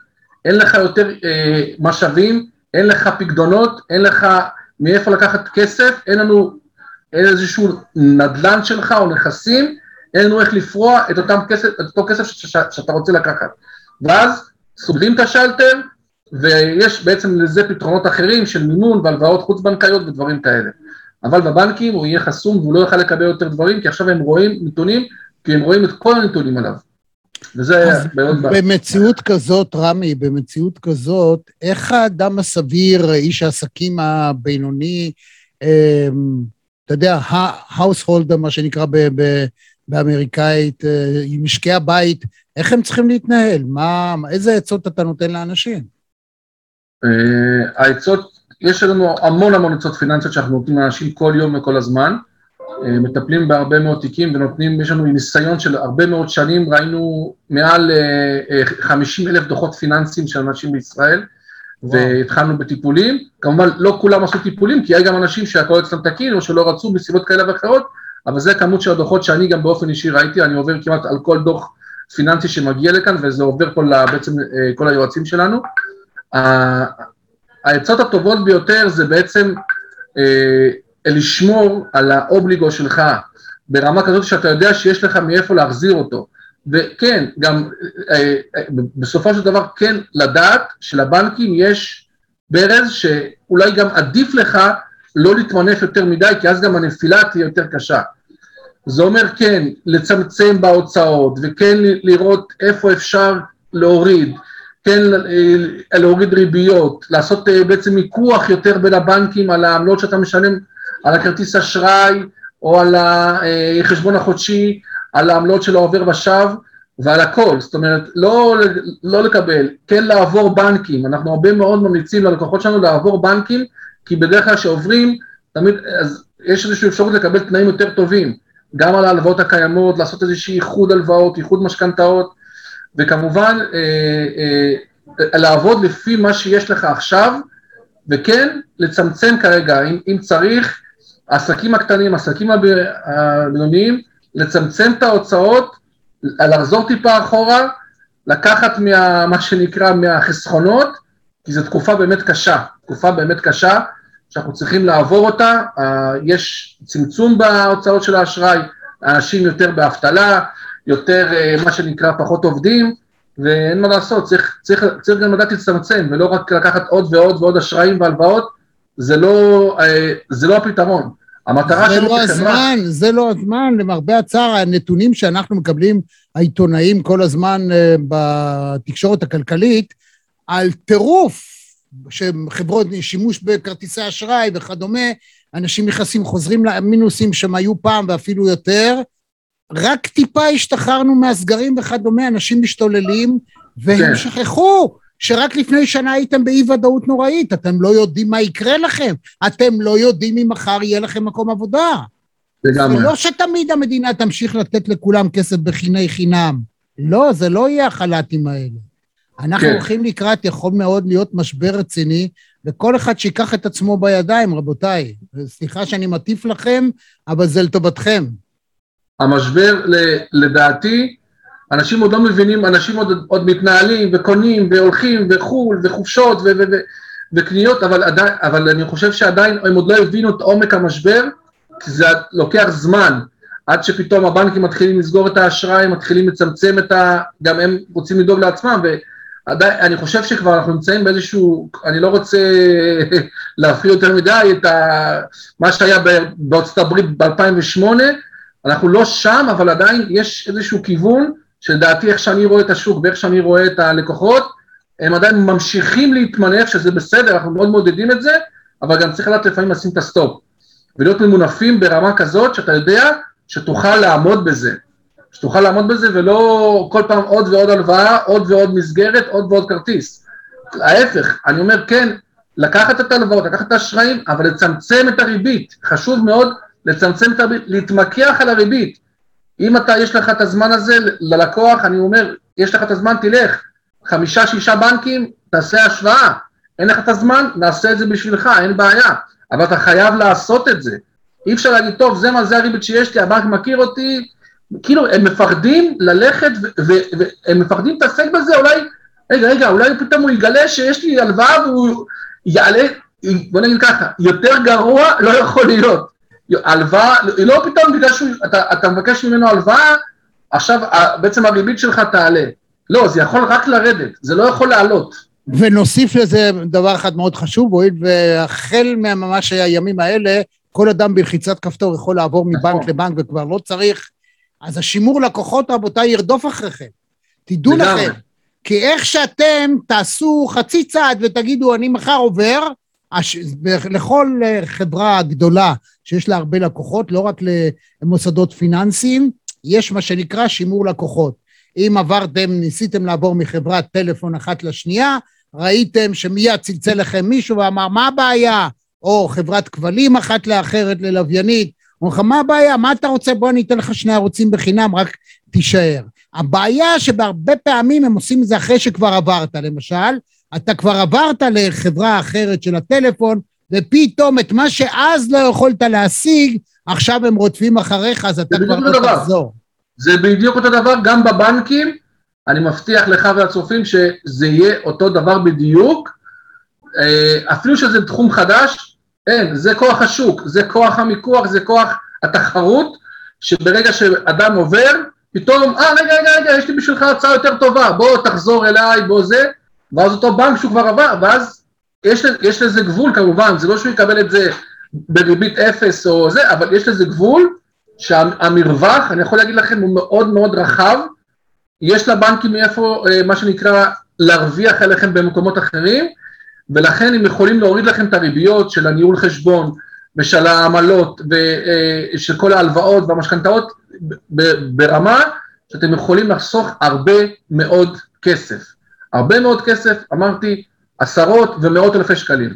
אין לך יותר אה, משאבים, אין לך פקדונות, אין לך מאיפה לקחת כסף, אין לנו איזשהו נדל"ן שלך או נכסים, אין לנו איך לפרוע את, כסף, את אותו כסף שאתה רוצה לקחת. ואז סוגרים את השלטר, ויש בעצם לזה פתרונות אחרים של מימון והלוואות חוץ-בנקאיות ודברים כאלה. אבל בבנקים הוא יהיה חסום והוא לא יוכל לקבל יותר דברים, כי עכשיו הם רואים נתונים, כי הם רואים את כל הנתונים עליו. וזה מאוד בעיה. במציאות כזאת, רמי, במציאות כזאת, איך האדם הסביר, איש העסקים הבינוני, אמ, אתה יודע, ה-householder, מה שנקרא באמריקאית, אה, משקי הבית, איך הם צריכים להתנהל? מה, איזה עצות אתה נותן לאנשים? אה, העצות, יש לנו המון המון עצות פיננסיות שאנחנו נותנים לאנשים כל יום וכל הזמן. אה, מטפלים בהרבה מאוד תיקים ונותנים, יש לנו ניסיון של הרבה מאוד שנים, ראינו מעל 50 אלף דוחות פיננסיים של אנשים בישראל, והתחלנו בטיפולים, כמובן לא כולם עשו טיפולים, כי היה גם אנשים שהכל אצלם תקין או שלא רצו מסיבות כאלה ואחרות, אבל זה כמות של הדוחות שאני גם באופן אישי ראיתי, אני עובר כמעט על כל דוח פיננסי שמגיע לכאן, וזה עובר כל, בעצם אה, כל היועצים שלנו. העצות הטובות ביותר זה בעצם אה, לשמור על האובליגו שלך ברמה כזאת שאתה יודע שיש לך מאיפה להחזיר אותו. וכן, גם אה, אה, בסופו של דבר כן לדעת שלבנקים יש ברז שאולי גם עדיף לך לא להתמנף יותר מדי, כי אז גם הנפילה תהיה יותר קשה. זה אומר כן, לצמצם בהוצאות, וכן לראות איפה אפשר להוריד, כן אה, להוריד ריביות, לעשות בעצם מיקוח יותר בין הבנקים על העמלות שאתה משלם על הכרטיס אשראי או על החשבון החודשי, על העמלות של העובר ושב ועל הכל, זאת אומרת, לא, לא לקבל, כן לעבור בנקים, אנחנו הרבה מאוד ממליצים ללקוחות שלנו לעבור בנקים, כי בדרך כלל כשעוברים, תמיד, אז יש איזושהי אפשרות לקבל תנאים יותר טובים, גם על ההלוואות הקיימות, לעשות איזושהי איחוד הלוואות, איחוד משכנתאות, וכמובן אה, אה, לעבוד לפי מה שיש לך עכשיו, וכן לצמצם כרגע, אם, אם צריך, העסקים הקטנים, העסקים הבינוניים, לצמצם את ההוצאות, לחזור טיפה אחורה, לקחת מה, מה שנקרא מהחסכונות, כי זו תקופה באמת קשה, תקופה באמת קשה, שאנחנו צריכים לעבור אותה, uh, יש צמצום בהוצאות של האשראי, אנשים יותר באבטלה, יותר uh, מה שנקרא פחות עובדים, ואין מה לעשות, צריך, צריך, צריך גם לדעת להצטמצם, ולא רק לקחת עוד ועוד ועוד אשראים והלוואות, זה לא, uh, זה לא הפתרון. המטרה שלנו כחברה... זה לא הזמן, זה לא הזמן, למרבה הצער, הנתונים שאנחנו מקבלים, העיתונאים כל הזמן uh, בתקשורת הכלכלית, על טירוף שחברות, שימוש בכרטיסי אשראי וכדומה, אנשים נכנסים, חוזרים למינוסים שהם היו פעם ואפילו יותר, רק טיפה השתחררנו מהסגרים וכדומה, אנשים משתוללים, והם כן. שכחו שרק לפני שנה הייתם באי-ודאות נוראית, אתם לא יודעים מה יקרה לכם, אתם לא יודעים אם מחר יהיה לכם מקום עבודה. לגמרי. זה לא שתמיד המדינה תמשיך לתת לכולם כסף בחיני חינם. לא, זה לא יהיה החל"תים האלה. אנחנו כן. הולכים לקראת, יכול מאוד להיות משבר רציני, וכל אחד שיקח את עצמו בידיים, רבותיי. סליחה שאני מטיף לכם, אבל זה לטובתכם. המשבר, לדעתי, אנשים עוד לא מבינים, אנשים עוד, עוד מתנהלים וקונים והולכים וחו"ל וחופשות ו, ו, ו, וקניות, אבל, עדיין, אבל אני חושב שעדיין הם עוד לא הבינו את עומק המשבר, כי זה לוקח זמן. עד שפתאום הבנקים מתחילים לסגור את האשראי, מתחילים לצמצם את ה... גם הם רוצים לדאוג לעצמם, ואני חושב שכבר אנחנו נמצאים באיזשהו, אני לא רוצה להפעיל יותר מדי את ה... מה שהיה בארצות הברית ב-2008, אנחנו לא שם, אבל עדיין יש איזשהו כיוון, שלדעתי איך שאני רואה את השוק ואיך שאני רואה את הלקוחות, הם עדיין ממשיכים להתמנף, שזה בסדר, אנחנו מאוד מעודדים את זה, אבל גם צריך לדעת לפעמים לשים את ה stop. ולהיות ממונפים ברמה כזאת שאתה יודע שתוכל לעמוד בזה. שתוכל לעמוד בזה ולא כל פעם עוד ועוד הלוואה, עוד ועוד מסגרת, עוד ועוד כרטיס. ההפך, אני אומר כן, לקחת את ההלוואות, לקחת את האשראים, אבל לצמצם את הריבית. חשוב מאוד לצמצם את הריבית, להתמקח על הריבית. אם אתה, יש לך את הזמן הזה ללקוח, אני אומר, יש לך את הזמן, תלך. חמישה, שישה בנקים, תעשה השוואה. אין לך את הזמן, נעשה את זה בשבילך, אין בעיה. אבל אתה חייב לעשות את זה. אי אפשר להגיד, טוב, זה מה זה הריבית שיש לי, הבנק מכיר אותי, כאילו, הם מפחדים ללכת, והם מפחדים להתעסק בזה, אולי, רגע, רגע, אולי פתאום הוא יגלה שיש לי הלוואה והוא יעלה, בוא נגיד ככה, יותר גרוע לא יכול להיות. הלוואה, לא פתאום בגלל שאתה מבקש ממנו הלוואה, עכשיו בעצם הריבית שלך תעלה. לא, זה יכול רק לרדת, זה לא יכול לעלות. ונוסיף לזה דבר אחד מאוד חשוב, הואיל והחל מממש הימים האלה, כל אדם בלחיצת כפתור יכול לעבור מבנק נכון. לבנק וכבר לא צריך, אז השימור לקוחות, רבותיי, ירדוף אחריכם. תדעו לכם, כי איך שאתם תעשו חצי צעד ותגידו, אני מחר עובר, הש... לכל חברה גדולה שיש לה הרבה לקוחות, לא רק למוסדות פיננסיים, יש מה שנקרא שימור לקוחות. אם עברתם, ניסיתם לעבור מחברת טלפון אחת לשנייה, ראיתם שמיד צלצל לכם מישהו ואמר, מה הבעיה? או חברת כבלים אחת לאחרת ללוויינית, אומר לך, מה הבעיה? מה אתה רוצה? בוא אני אתן לך שני ערוצים בחינם, רק תישאר. הבעיה שבהרבה פעמים הם עושים את זה אחרי שכבר עברת, למשל, אתה כבר עברת לחברה אחרת של הטלפון, ופתאום את מה שאז לא יכולת להשיג, עכשיו הם רודפים אחריך, אז אתה כבר לא תחזור. זה בדיוק אותו דבר גם בבנקים, אני מבטיח לך והצופים שזה יהיה אותו דבר בדיוק, אה, אפילו שזה תחום חדש, אין, זה כוח השוק, זה כוח המיקוח, זה כוח התחרות, שברגע שאדם עובר, פתאום, אה רגע רגע רגע, יש לי בשבילך הצעה יותר טובה, בוא תחזור אליי, בוא זה, ואז אותו בנק שהוא כבר עבר, ואז יש, יש לזה גבול כמובן, זה לא שהוא יקבל את זה בריבית אפס או זה, אבל יש לזה גבול, שהמרווח, אני יכול להגיד לכם, הוא מאוד מאוד רחב, יש לבנקים מאיפה, אה, מה שנקרא, להרוויח עליכם במקומות אחרים, ולכן הם יכולים להוריד לכם את הריביות של הניהול חשבון ושל העמלות ושל אה, כל ההלוואות והמשכנתאות ברמה שאתם יכולים לחסוך הרבה מאוד כסף. הרבה מאוד כסף, אמרתי, עשרות ומאות אלפי שקלים.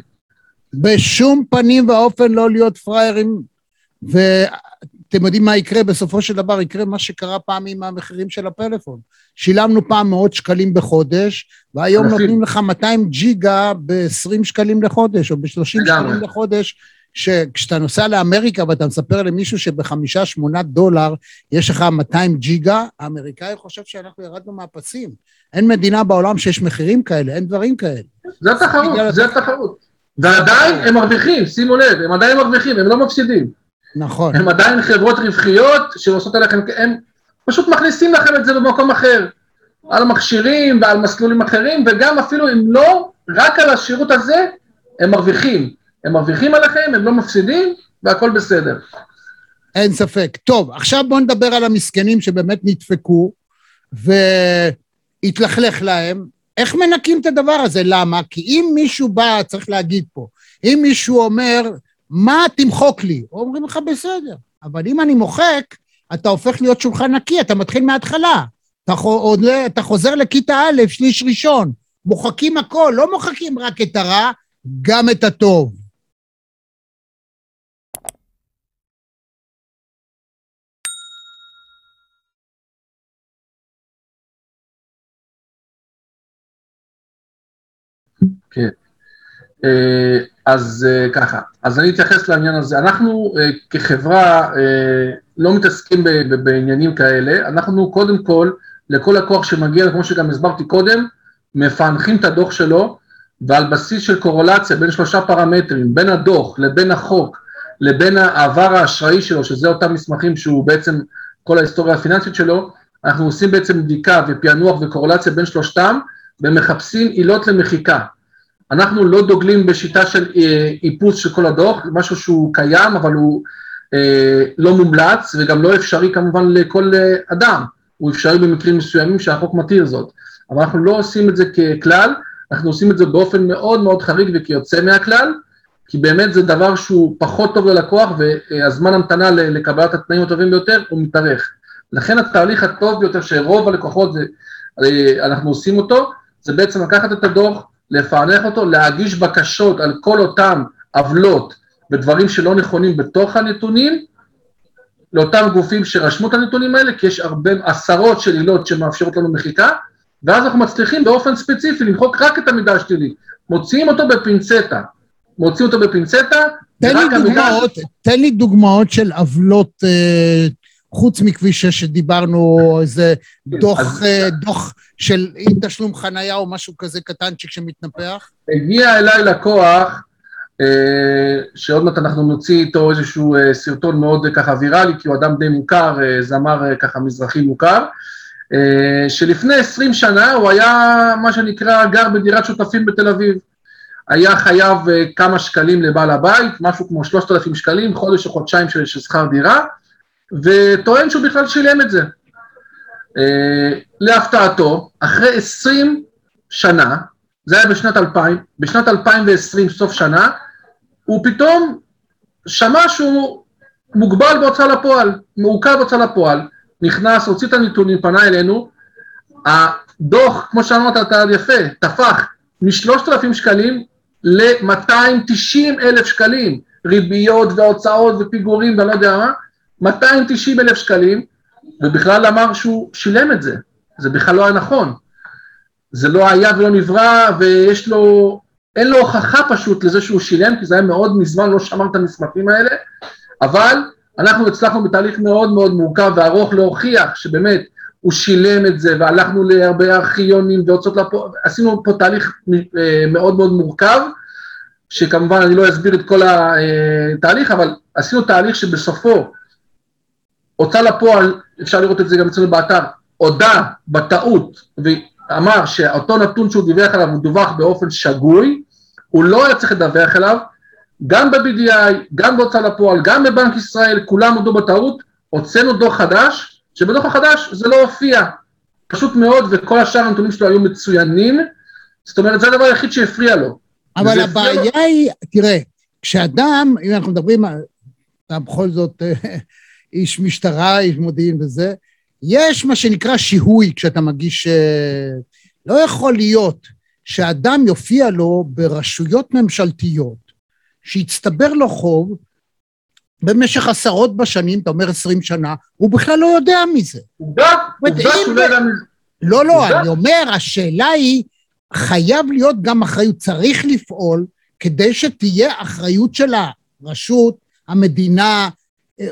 בשום פנים ואופן לא להיות פראיירים, ואתם יודעים מה יקרה? בסופו של דבר יקרה מה שקרה פעם עם המחירים של הפלאפון. שילמנו פעם מאות שקלים בחודש, והיום. נותנים לך 200 ג'יגה ב-20 שקלים לחודש, או ב-30 שקלים לחודש, כשאתה נוסע לאמריקה ואתה מספר למישהו שבחמישה, שמונה דולר יש לך 200 ג'יגה, האמריקאי חושב שאנחנו ירדנו מהפסים. אין מדינה בעולם שיש מחירים כאלה, אין דברים כאלה. זה התחרות, זה התחרות. ועדיין הם מרוויחים, שימו לב, הם עדיין מרוויחים, הם לא מפסידים. נכון. הם עדיין חברות רווחיות שעושות עליכם, הם פשוט מכניסים לכם את זה במקום אחר. על מכשירים ועל מסלולים אחרים, וגם אפילו אם לא, רק על השירות הזה הם מרוויחים. הם מרוויחים עליכם, הם לא מפסידים, והכל בסדר. אין ספק. טוב, עכשיו בואו נדבר על המסכנים שבאמת נדפקו, והתלכלך להם. איך מנקים את הדבר הזה? למה? כי אם מישהו בא, צריך להגיד פה, אם מישהו אומר, מה תמחוק לי? אומרים לך, בסדר. אבל אם אני מוחק, אתה הופך להיות שולחן נקי, אתה מתחיל מההתחלה. אתה, עולה, אתה חוזר לכיתה א', שליש ראשון. מוחקים הכל, לא מוחקים רק את הרע, גם את הטוב. כן. אה, אז אה, ככה, אז אני אתייחס לעניין הזה. אנחנו אה, כחברה לא מתעסקים בעניינים כאלה, אנחנו קודם כל, לכל לקוח שמגיע, כמו שגם הסברתי קודם, מפענחים את הדוח שלו, ועל בסיס של קורולציה בין שלושה פרמטרים, בין הדוח לבין החוק, לבין העבר האשראי שלו, שזה אותם מסמכים שהוא בעצם כל ההיסטוריה הפיננסית שלו, אנחנו עושים בעצם בדיקה ופענוח וקורלציה בין שלושתם, ומחפשים עילות למחיקה. אנחנו לא דוגלים בשיטה של אה, איפוס של כל הדוח, משהו שהוא קיים, אבל הוא אה, לא מומלץ, וגם לא אפשרי כמובן לכל אה, אדם, הוא אפשרי במקרים מסוימים שהחוק מתיר זאת. אבל אנחנו לא עושים את זה ככלל, אנחנו עושים את זה באופן מאוד מאוד חריג וכיוצא מהכלל, כי באמת זה דבר שהוא פחות טוב ללקוח, והזמן המתנה לקבלת התנאים הטובים ביותר הוא מתארך. לכן התהליך הטוב ביותר שרוב הלקוחות, זה, אנחנו עושים אותו, זה בעצם לקחת את הדוח, לפענח אותו, להגיש בקשות על כל אותם עוולות ודברים שלא נכונים בתוך הנתונים, לאותם גופים שרשמו את הנתונים האלה, כי יש הרבה, עשרות של עילות שמאפשרות לנו מחיקה, ואז אנחנו מצליחים באופן ספציפי למחוק רק את המידע השלילי. מוציאים אותו בפינצטה. מוציאים אותו בפינצטה, תן לי דוגמאות, ש... תן לי דוגמאות של עוולות אה, חוץ מכביש 6 שדיברנו, איזה דוח. אה, דוח של אי תשלום חנייה או משהו כזה קטנצ'יק שמתנפח? הגיע אליי לקוח, אה, שעוד מעט אנחנו נוציא איתו איזשהו אה, סרטון מאוד ככה ויראלי, כי הוא אדם די מוכר, זמר ככה מזרחי מוכר, שלפני עשרים שנה הוא היה מה שנקרא גר בדירת שותפים בתל אביב. היה חייב כמה שקלים לבעל הבית, משהו כמו שלושת אלפים שקלים, חודש או חודשיים של שכר דירה, וטוען שהוא בכלל שילם את זה. Uh, להפתעתו, אחרי עשרים שנה, זה היה בשנת 2000, בשנת 2020, סוף שנה, הוא פתאום שמע שהוא מוגבל בהוצאה לפועל, מעוכב בהוצאה לפועל, נכנס, הוציא את הנתונים, פנה אלינו, הדוח, כמו שאמרת, אתה יפה, טפח מ-3,000 שקלים ל-290 אלף שקלים, ריביות והוצאות ופיגורים ואני לא יודע מה, 290 אלף שקלים, ובכלל אמר שהוא שילם את זה, זה בכלל לא היה נכון. זה לא היה ולא נברא, ויש לו, אין לו הוכחה פשוט לזה שהוא שילם, כי זה היה מאוד מזמן, לא שמר את המסמכים האלה, אבל אנחנו הצלחנו בתהליך מאוד מאוד מורכב וארוך להוכיח שבאמת הוא שילם את זה, והלכנו להרבה ארכיונים והוצאות לפועל, עשינו פה תהליך אה, מאוד מאוד מורכב, שכמובן אני לא אסביר את כל התהליך, אבל עשינו תהליך שבסופו הוצאה לפועל, אפשר לראות את זה גם אצלנו באתר, הודה בטעות ואמר שאותו נתון שהוא דיווח עליו הוא דווח באופן שגוי, הוא לא היה צריך לדווח עליו, גם ב-BDI, גם בהוצאה לפועל, גם בבנק ישראל, כולם הודו בטעות, הוצאנו דוח חדש, שבדוח החדש זה לא הופיע, פשוט מאוד, וכל השאר הנתונים שלו היו מצוינים, זאת אומרת, זה הדבר היחיד שהפריע לו. אבל הבעיה לו... היא, תראה, כשאדם, אם אנחנו מדברים, אתה בכל זאת איש משטרה, איש מודיעין וזה, יש מה שנקרא שיהוי כשאתה מגיש... אה, לא יכול להיות שאדם יופיע לו ברשויות ממשלתיות, שיצטבר לו חוב במשך עשרות בשנים, אתה אומר עשרים שנה, הוא בכלל לא יודע מזה. עובדה, עובדה שהוא לא יודע מזה. לא, לא, אני אומר, השאלה היא, חייב להיות גם אחריות, צריך לפעול כדי שתהיה אחריות של הרשות, המדינה,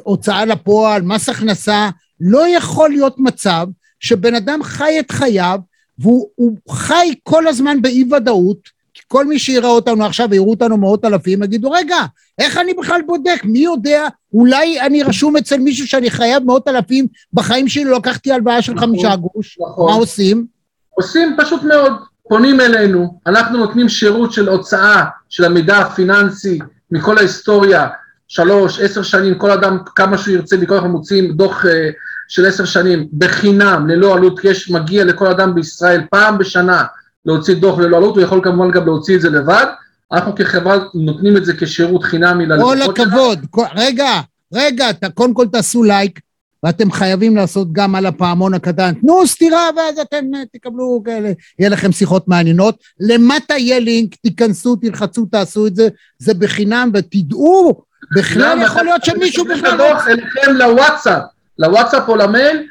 הוצאה לפועל, מס הכנסה, לא יכול להיות מצב שבן אדם חי את חייו והוא חי כל הזמן באי ודאות, כי כל מי שיראה אותנו עכשיו ויראו אותנו מאות אלפים יגידו רגע, איך אני בכלל בודק, מי יודע, אולי אני רשום אצל מישהו שאני חייב מאות אלפים, בחיים שלי לא לקחתי הלוואה של נכון, חמישה גוש, נכון. מה עושים? עושים פשוט מאוד, פונים אלינו, אנחנו נותנים שירות של הוצאה של המידע הפיננסי מכל ההיסטוריה שלוש, עשר שנים, כל אדם, כמה שהוא ירצה, מכל אנחנו מוציאים דוח uh, של עשר שנים בחינם, ללא עלות, יש, מגיע לכל אדם בישראל פעם בשנה להוציא דוח ללא עלות, הוא יכול כמובן גם להוציא את זה לבד, אנחנו כחברה נותנים את זה כשירות חינמי ללקוחות כל הכבוד, רגע, רגע, קודם כל תעשו לייק, ואתם חייבים לעשות גם על הפעמון הקטן, תנו סטירה ואז אתם אה, תקבלו כאלה, יהיה לכם שיחות מעניינות. למטה יהיה לינק, תיכנסו, תלחצו, תעשו את זה, זה בחינם, ותדעו בכלל יכול להיות שמישהו בכלל... לא... אליכם לוואטסאפ, לוואטסאפ או למייל,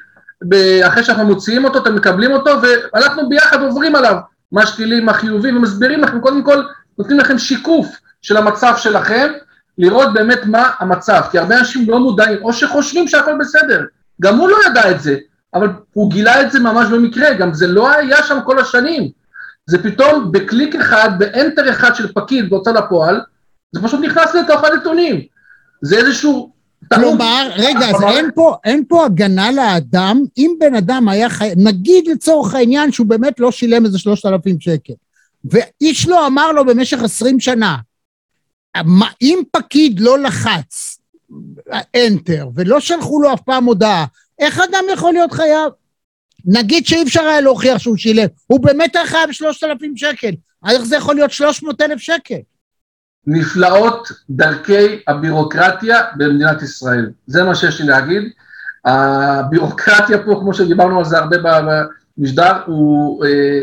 אחרי שאנחנו מוציאים אותו, אתם מקבלים אותו, ואנחנו ביחד עוברים עליו, מה שלילי, מה חיובי, ומסבירים לכם, קודם כל, נותנים לכם שיקוף של המצב שלכם, לראות באמת מה המצב, כי הרבה אנשים לא מודעים, או שחושבים שהכל בסדר, גם הוא לא ידע את זה, אבל הוא גילה את זה ממש במקרה, גם זה לא היה שם כל השנים, זה פתאום בקליק אחד, באנטר אחד של פקיד בהוצאה לפועל, זה פשוט נכנס לתוך הנתונים. זה איזשהו... כלומר, רגע, אז אין פה, אין פה הגנה לאדם, אם בן אדם היה חי... נגיד לצורך העניין שהוא באמת לא שילם איזה שלושת אלפים שקל, ואיש לא אמר לו במשך עשרים שנה, אם פקיד לא לחץ enter ולא שלחו לו אף פעם הודעה, איך אדם יכול להיות חייב? נגיד שאי אפשר היה להוכיח שהוא שילם, הוא באמת היה חייב שלושת אלפים שקל, איך זה יכול להיות שלוש מאות אלף שקל? נפלאות דרכי הבירוקרטיה במדינת ישראל. זה מה שיש לי להגיד. הבירוקרטיה פה, כמו שדיברנו על זה הרבה במשדר, הוא, אה,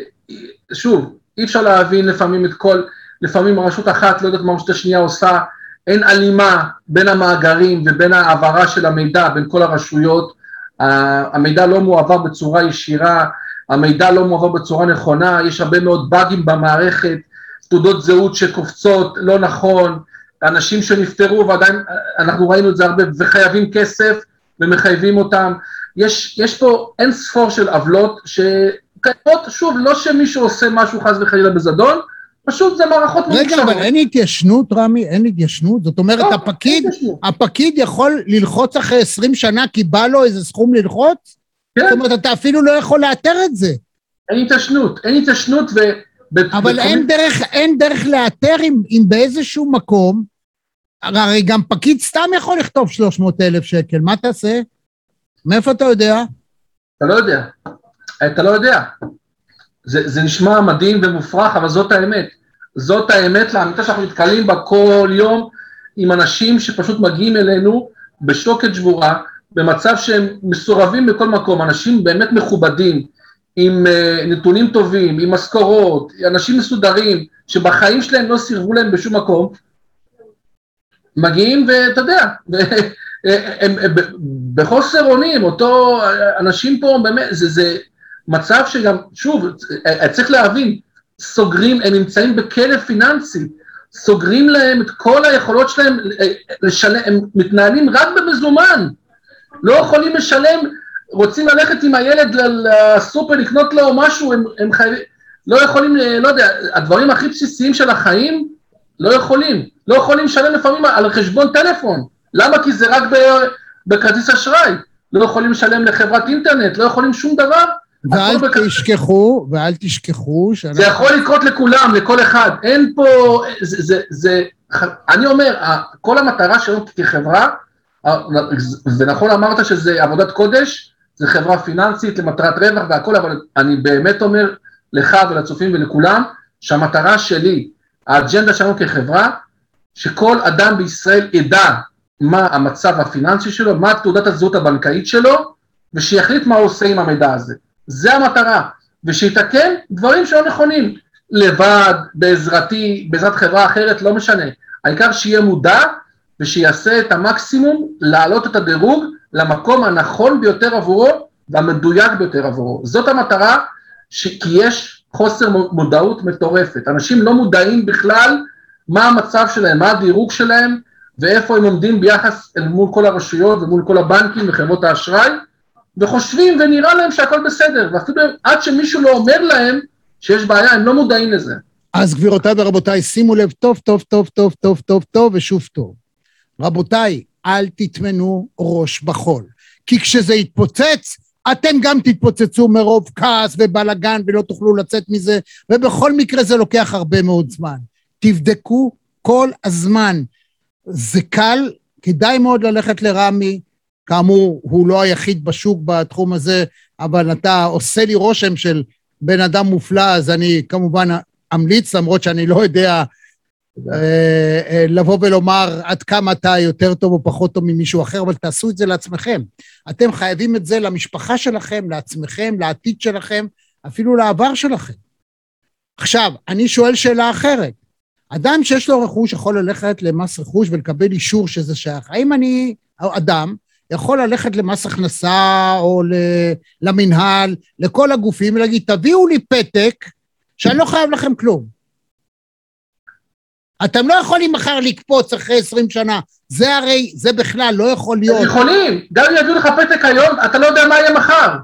שוב, אי אפשר להבין לפעמים את כל, לפעמים רשות אחת לא יודעת מה רשות השנייה עושה, אין הלימה בין המאגרים ובין העברה של המידע בין כל הרשויות, המידע לא מועבר בצורה ישירה, המידע לא מועבר בצורה נכונה, יש הרבה מאוד באגים במערכת, תעודות זהות שקופצות לא נכון, אנשים שנפטרו ועדיין, אנחנו ראינו את זה הרבה, וחייבים כסף ומחייבים אותם, יש, יש פה אין ספור של עוולות שקיימות, שוב, לא שמישהו עושה משהו חס וחלילה בזדון, פשוט זה מערכות רגע, אבל אין התיישנות, רמי? אין התיישנות? זאת אומרת, לא, הפקיד, הפקיד יכול ללחוץ אחרי עשרים שנה כי בא לו איזה סכום ללחוץ? כן. זאת אומרת, אתה אפילו לא יכול לאתר את זה. אין התיישנות, אין התיישנות ו... אבל אין דרך, אין דרך לאתר אם, אם באיזשהו מקום, הרי גם פקיד סתם יכול לכתוב 300 אלף שקל, מה תעשה? מאיפה אתה יודע? אתה לא יודע. אתה לא יודע. זה, זה נשמע מדהים ומופרך, אבל זאת האמת. זאת האמת לאמיתה שאנחנו נתקלים בה כל יום עם אנשים שפשוט מגיעים אלינו בשוקת שבורה, במצב שהם מסורבים בכל מקום, אנשים באמת מכובדים, עם uh, נתונים טובים, עם משכורות, אנשים מסודרים, שבחיים שלהם לא סירבו להם בשום מקום, מגיעים ואתה יודע, הם, הם, בחוסר אונים, אותו, אנשים פה באמת, זה, זה מצב שגם, שוב, צריך להבין, סוגרים, הם נמצאים בכלא פיננסי, סוגרים להם את כל היכולות שלהם לשלם, הם מתנהלים רק במזומן, לא יכולים לשלם רוצים ללכת עם הילד לסופר לקנות לו משהו, הם, הם חייבים, לא יכולים, לא יודע, הדברים הכי בסיסיים של החיים, לא יכולים. לא יכולים לשלם לפעמים על חשבון טלפון. למה? כי זה רק בכרטיס אשראי. לא יכולים לשלם לחברת אינטרנט, לא יכולים שום דבר. ואל תשכחו. ואל תשכחו שאנחנו... זה יכול לקרות לכולם, לכל אחד. אין פה, זה, זה, זה, אני אומר, כל המטרה שלנו כחברה, ונכון אמרת שזה עבודת קודש, זה חברה פיננסית למטרת רווח והכל, אבל אני באמת אומר לך ולצופים ולכולם, שהמטרה שלי, האג'נדה שלנו כחברה, שכל אדם בישראל ידע מה המצב הפיננסי שלו, מה תעודת הזהות הבנקאית שלו, ושיחליט מה הוא עושה עם המידע הזה. זה המטרה, ושיתקן דברים שלא נכונים, לבד, בעזרתי, בעזרת חברה אחרת, לא משנה. העיקר שיהיה מודע ושיעשה את המקסימום להעלות את הדירוג למקום הנכון ביותר עבורו והמדויק ביותר עבורו. זאת המטרה, ש... כי יש חוסר מודעות מטורפת. אנשים לא מודעים בכלל מה המצב שלהם, מה הדירוג שלהם, ואיפה הם עומדים ביחס אל מול כל הרשויות ומול כל הבנקים וחברות האשראי, וחושבים ונראה להם שהכל בסדר, ואפילו עד שמישהו לא אומר להם שיש בעיה, הם לא מודעים לזה. אז גבירותיי ורבותיי, שימו לב טוב, טוב, טוב, טוב, טוב, טוב, טוב ושוב טוב. רבותיי, אל תטמנו ראש בחול. כי כשזה יתפוצץ, אתם גם תתפוצצו מרוב כעס ובלאגן ולא תוכלו לצאת מזה, ובכל מקרה זה לוקח הרבה מאוד זמן. תבדקו כל הזמן. זה קל, כדאי מאוד ללכת לרמי, כאמור, הוא לא היחיד בשוק בתחום הזה, אבל אתה עושה לי רושם של בן אדם מופלא, אז אני כמובן אמליץ, למרות שאני לא יודע אה, אה, לבוא ולומר עד כמה אתה יותר טוב או פחות טוב ממישהו אחר, אבל תעשו את זה לעצמכם. אתם חייבים את זה למשפחה שלכם, לעצמכם, לעתיד שלכם, אפילו לעבר שלכם. עכשיו, אני שואל שאלה אחרת. אדם שיש לו רכוש יכול ללכת למס רכוש ולקבל אישור שזה שייך. האם אני, אדם, יכול ללכת למס הכנסה או למינהל, לכל הגופים, ולהגיד, תביאו לי פתק שאני לא חייב לכם כלום. אתם לא יכולים מחר לקפוץ אחרי עשרים שנה. זה הרי, זה בכלל לא יכול להיות. יכולים, גם אם יביאו לך פתק היום, אתה לא יודע מה יהיה מחר.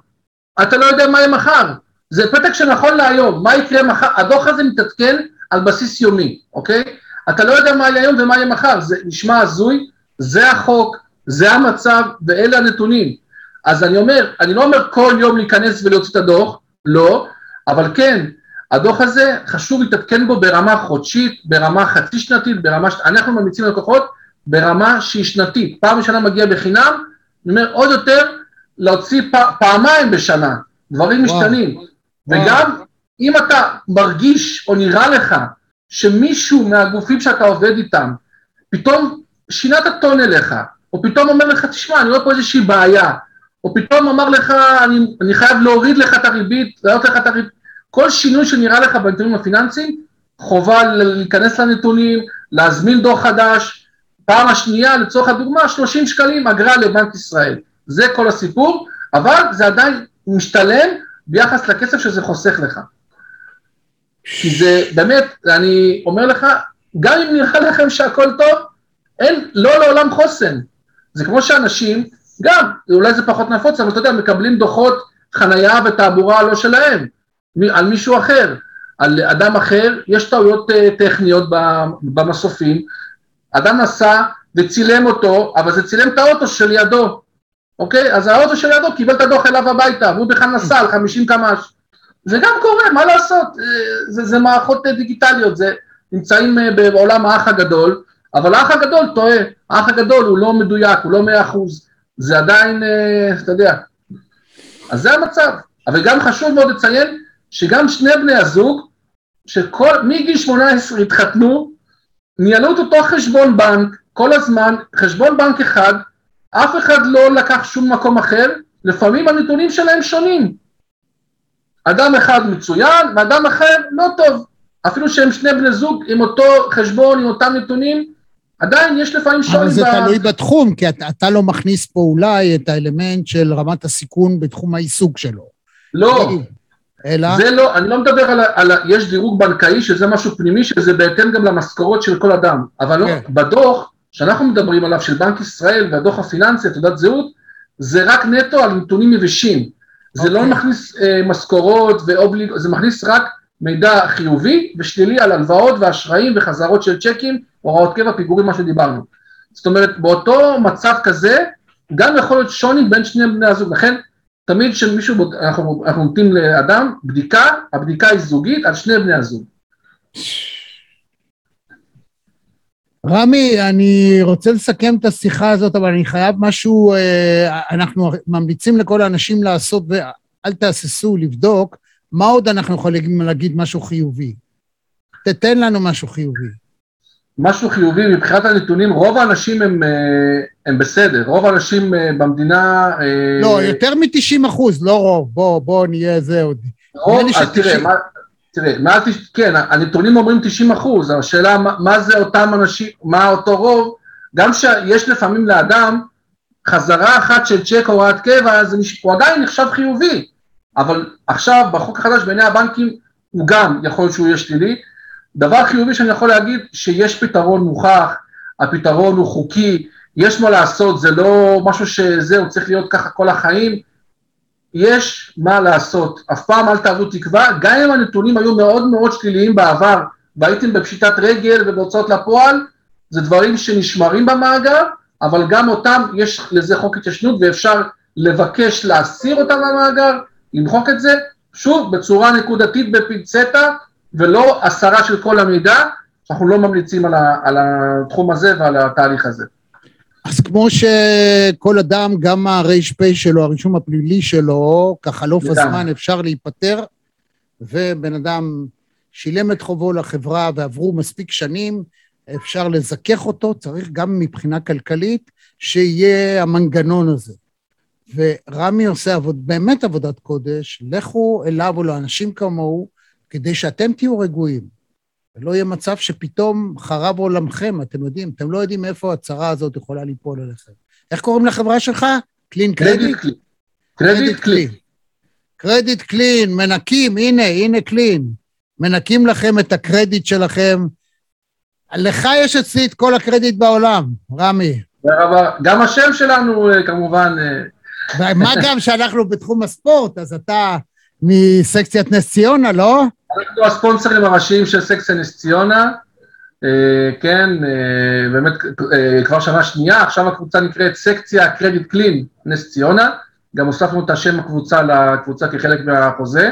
אתה לא יודע מה יהיה מחר. זה פתק שנכון להיום, מה יקרה מחר, הדוח הזה מתעדכן על בסיס יומי, אוקיי? אתה לא יודע מה יהיה היום ומה יהיה מחר, זה נשמע הזוי, זה החוק, זה המצב ואלה הנתונים. אז אני אומר, אני לא אומר כל יום להיכנס ולהוציא את הדוח, לא, אבל כן, הדוח הזה חשוב להתעדכן בו ברמה חודשית, ברמה חצי שנתית, ברמה, ש... אנחנו ממליצים ללקוחות ברמה שהיא שנתית, פעם בשנה מגיע בחינם, אני אומר עוד יותר, להוציא פ... פעמיים בשנה, דברים וואו. משתנים, וואו. וגם אם אתה מרגיש או נראה לך שמישהו מהגופים שאתה עובד איתם, פתאום שינה את הטון אליך, או פתאום אומר לך, תשמע, אני רואה פה איזושהי בעיה, או פתאום אמר לך, אני, אני חייב להוריד לך את הריבית, להעלות לך את הריבית, כל שינוי שנראה לך בנתונים הפיננסיים, חובה להיכנס לנתונים, להזמין דוח חדש, פעם השנייה, לצורך הדוגמה, 30 שקלים אגרה לבנק ישראל. זה כל הסיפור, אבל זה עדיין משתלם ביחס לכסף שזה חוסך לך. כי זה באמת, אני אומר לך, גם אם נראה לכם שהכל טוב, אין, לא לעולם חוסן. זה כמו שאנשים, גם, אולי זה פחות נפוץ, אבל אתה יודע, מקבלים דוחות חנייה ותעבורה לא שלהם, על מישהו אחר, על אדם אחר, יש טעויות uh, טכניות במסופים, אדם נסע וצילם אותו, אבל זה צילם את האוטו שלידו, אוקיי? אז האוטו שלידו קיבל את הדוח אליו הביתה, והוא בכלל נסע על 50 קמ"ש. זה גם קורה, מה לעשות? אה, זה, זה מערכות דיגיטליות, זה נמצאים אה, בעולם האח הגדול, אבל האח הגדול טועה, האח הגדול הוא לא מדויק, הוא לא מאה אחוז, זה עדיין, אה, אתה יודע. אז זה המצב. אבל גם חשוב מאוד לציין שגם שני בני הזוג, שכל, מגיל 18 התחתנו, ניהלו את אותו חשבון בנק כל הזמן, חשבון בנק אחד, אף אחד לא לקח שום מקום אחר, לפעמים הנתונים שלהם שונים. אדם אחד מצוין ואדם אחר לא טוב. אפילו שהם שני בני זוג עם אותו חשבון, עם אותם נתונים, עדיין יש לפעמים שוני. אבל זה ב... תלוי בתחום, כי אתה, אתה לא מכניס פה אולי את האלמנט של רמת הסיכון בתחום העיסוק שלו. לא. אלא? זה לא, אני לא מדבר על, על, יש דירוג בנקאי שזה משהו פנימי, שזה בהתאם גם למשכורות של כל אדם, אבל לא, כן. לא, בדוח שאנחנו מדברים עליו, של בנק ישראל והדוח הפיננסי, תעודת זהות, זה רק נטו על נתונים יבשים. זה לא אוקיי. מכניס אה, משכורות ואובליג, זה מכניס רק מידע חיובי ושלילי על הלוואות ואשראים וחזרות של צ'קים, הוראות קבע, פיגורים, מה שדיברנו. זאת אומרת, באותו מצב כזה, גם יכול להיות שוני בין שני בני הזוג, לכן תמיד כשמישהו, אנחנו, אנחנו נותנים לאדם בדיקה, הבדיקה היא זוגית על שני בני הזוג. רמי, אני רוצה לסכם את השיחה הזאת, אבל אני חייב משהו, אה, אנחנו ממליצים לכל האנשים לעשות, ואל תהססו לבדוק, מה עוד אנחנו יכולים להגיד משהו חיובי? תתן לנו משהו חיובי. משהו חיובי, מבחינת הנתונים, רוב האנשים הם, אה, הם בסדר, רוב האנשים אה, במדינה... לא, יותר מ-90 אחוז, לא רוב, בוא, בוא נהיה זה עוד. רוב, אז תראה, מה... תראה, מעל, כן, הנתונים אומרים 90 אחוז, השאלה מה, מה זה אותם אנשים, מה אותו רוב, גם שיש לפעמים לאדם חזרה אחת של צ'ק הוראת קבע, זה, הוא עדיין נחשב חיובי, אבל עכשיו בחוק החדש בעיני הבנקים הוא גם יכול להיות שהוא יהיה שלילי. דבר חיובי שאני יכול להגיד, שיש פתרון מוכח, הפתרון הוא חוקי, יש מה לעשות, זה לא משהו שזהו, צריך להיות ככה כל החיים, יש מה לעשות, אף פעם אל תעבו תקווה, גם אם הנתונים היו מאוד מאוד שליליים בעבר, והייתם בפשיטת רגל ובהוצאות לפועל, זה דברים שנשמרים במאגר, אבל גם אותם, יש לזה חוק התיישנות ואפשר לבקש להסיר אותם מהמאגר, למחוק את זה, שוב, בצורה נקודתית בפינצטה, ולא הסרה של כל המידע, אנחנו לא ממליצים על, ה, על התחום הזה ועל התהליך הזה. אז כמו שכל אדם, גם הר"פ שלו, הרישום הפלילי שלו, כחלוף הזמן אפשר להיפטר, ובן אדם שילם את חובו לחברה ועברו מספיק שנים, אפשר לזכך אותו, צריך גם מבחינה כלכלית שיהיה המנגנון הזה. ורמי עושה עבוד, באמת עבודת קודש, לכו אליו או לאנשים כמוהו, כדי שאתם תהיו רגועים. ולא יהיה מצב שפתאום חרב עולמכם, אתם יודעים, אתם לא יודעים איפה הצרה הזאת יכולה ליפול עליכם. איך קוראים לחברה שלך? קלין קרדיט? קרדיט קלין. קרדיט קלין, מנקים, הנה, הנה קלין. מנקים לכם את הקרדיט שלכם. לך יש אצלי את כל הקרדיט בעולם, רמי. גם השם שלנו אה, כמובן... אה, מה גם שאנחנו בתחום הספורט, אז אתה מסקציית נס ציונה, לא? אנחנו הספונסרים הראשיים של סקציה נס ציונה. כן, באמת כבר שנה שנייה, עכשיו הקבוצה נקראת סקציה קרדיט קלין נס ציונה, גם הוספנו את השם הקבוצה לקבוצה כחלק מהחוזה.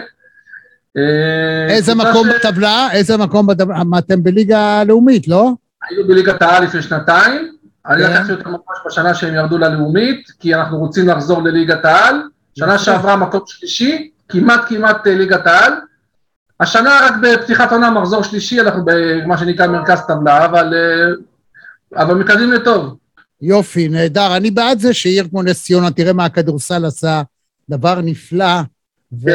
איזה מקום ש... בטבלה? איזה מקום בטבלה? אתם בליגה הלאומית, לא? היינו בליגת העל לפני שנתיים, אני כן. לקחתי אותם ממש בשנה שהם ירדו ללאומית, כי אנחנו רוצים לחזור לליגת העל. שנה שעברה מקום שלישי, כמעט כמעט אה, ליגת העל. השנה רק בפתיחת עונה מחזור שלישי, אנחנו במה שנקרא מרכז טבלה, אבל, אה, אבל מתקדמים לטוב. יופי, נהדר. אני בעד זה שעיר כמו נס ציונה, תראה מה הכדורסל עשה, דבר נפלא. כן.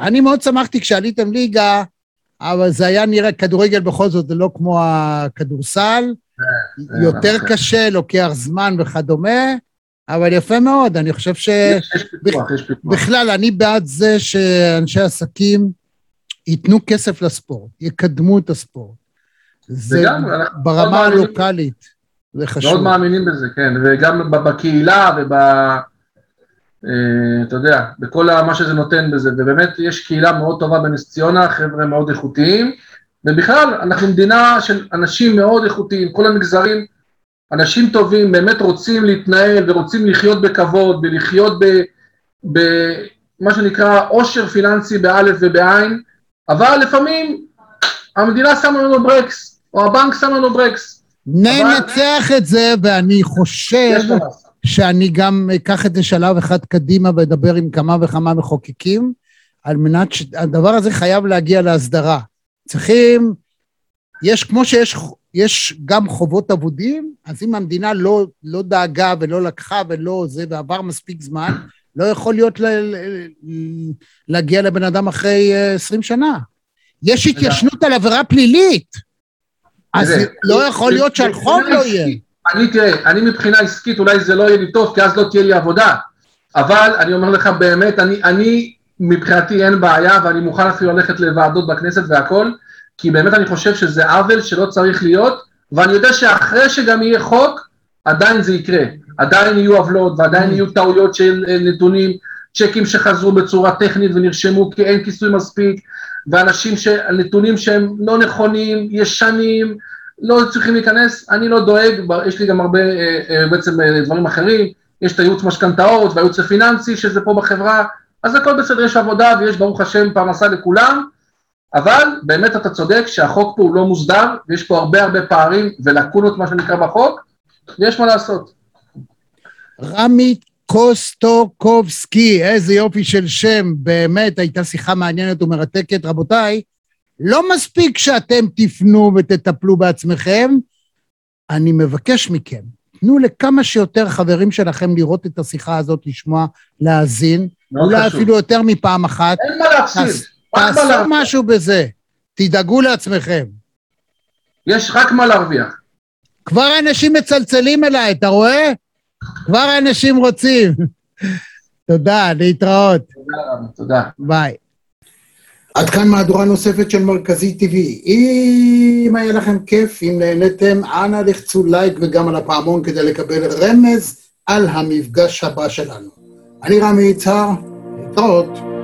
ואני מאוד שמחתי כשעליתם ליגה, אבל זה היה נראה, כדורגל בכל זאת זה לא כמו הכדורסל, כן, יותר קשה, לוקח זמן וכדומה, אבל יפה מאוד, אני חושב ש... יש פיתוח, יש פיתוח. בכלל, אני בעד זה שאנשי עסקים ייתנו כסף לספורט, יקדמו את הספורט. זה ברמה הלוקאלית, זה חשוב. מאוד מאמינים בזה, כן, וגם בקהילה וב... אה, אתה יודע, בכל מה שזה נותן בזה, ובאמת יש קהילה מאוד טובה בנס ציונה, חבר'ה מאוד איכותיים, ובכלל, אנחנו מדינה של אנשים מאוד איכותיים, כל המגזרים, אנשים טובים, באמת רוצים להתנהל ורוצים לחיות בכבוד ולחיות במה שנקרא עושר פיננסי באלף ובעין, אבל לפעמים המדינה שמה לנו ברקס, או הבנק שם לנו ברקס. ננצח אבל... את זה, ואני חושב שאני גם אקח את זה שלב אחד קדימה ואדבר עם כמה וכמה מחוקקים, על מנת שהדבר הזה חייב להגיע להסדרה. צריכים, יש, כמו שיש יש גם חובות אבודים, אז אם המדינה לא, לא דאגה ולא לקחה ולא זה, ועבר מספיק זמן, לא יכול להיות ל, להגיע לבן אדם אחרי אה, עשרים שנה. יש התיישנות על עבירה פלילית, אז לא יכול להיות שעל חוק לא יהיה. אני, תראה, אני מבחינה עסקית, אולי זה לא יהיה לי טוב, כי אז לא תהיה לי עבודה, אבל אני אומר לך באמת, אני, אני מבחינתי אין בעיה, ואני מוכן אפילו ללכת לוועדות בכנסת והכל, כי באמת אני חושב שזה עוול שלא צריך להיות, ואני יודע שאחרי שגם יהיה חוק, עדיין זה יקרה. עדיין יהיו עוולות, ועדיין יהיו טעויות של אה, נתונים, צ'קים שחזרו בצורה טכנית ונרשמו כי אין כיסוי מספיק, ואנשים, ש... נתונים שהם לא נכונים, ישנים, לא צריכים להיכנס, אני לא דואג, יש לי גם הרבה אה, אה, בעצם דברים אחרים, יש את הייעוץ משכנתאות והייעוץ הפיננסי שזה פה בחברה, אז הכל בסדר, יש עבודה ויש ברוך השם פרנסה לכולם, אבל באמת אתה צודק שהחוק פה הוא לא מוסדר, ויש פה הרבה הרבה פערים ולקונות מה שנקרא בחוק, ויש מה לעשות. רמי קוסטוקובסקי, איזה יופי של שם, באמת הייתה שיחה מעניינת ומרתקת. רבותיי, לא מספיק שאתם תפנו ותטפלו בעצמכם, אני מבקש מכם, תנו לכמה שיותר חברים שלכם לראות את השיחה הזאת, לשמוע, להאזין, אולי חשוב. אפילו יותר מפעם אחת. אין מה להפסיד. תעשו משהו בזה, תדאגו לעצמכם. יש רק מה להרוויח. כבר אנשים מצלצלים אליי, אתה רואה? כבר אנשים רוצים. תודה, להתראות. תודה, תודה. ביי. עד כאן מהדורה נוספת של מרכזי TV. אם היה לכם כיף, אם נהניתם, אנא לחצו לייק וגם על הפעמון כדי לקבל רמז על המפגש הבא שלנו. אני רמי יצהר, להתראות.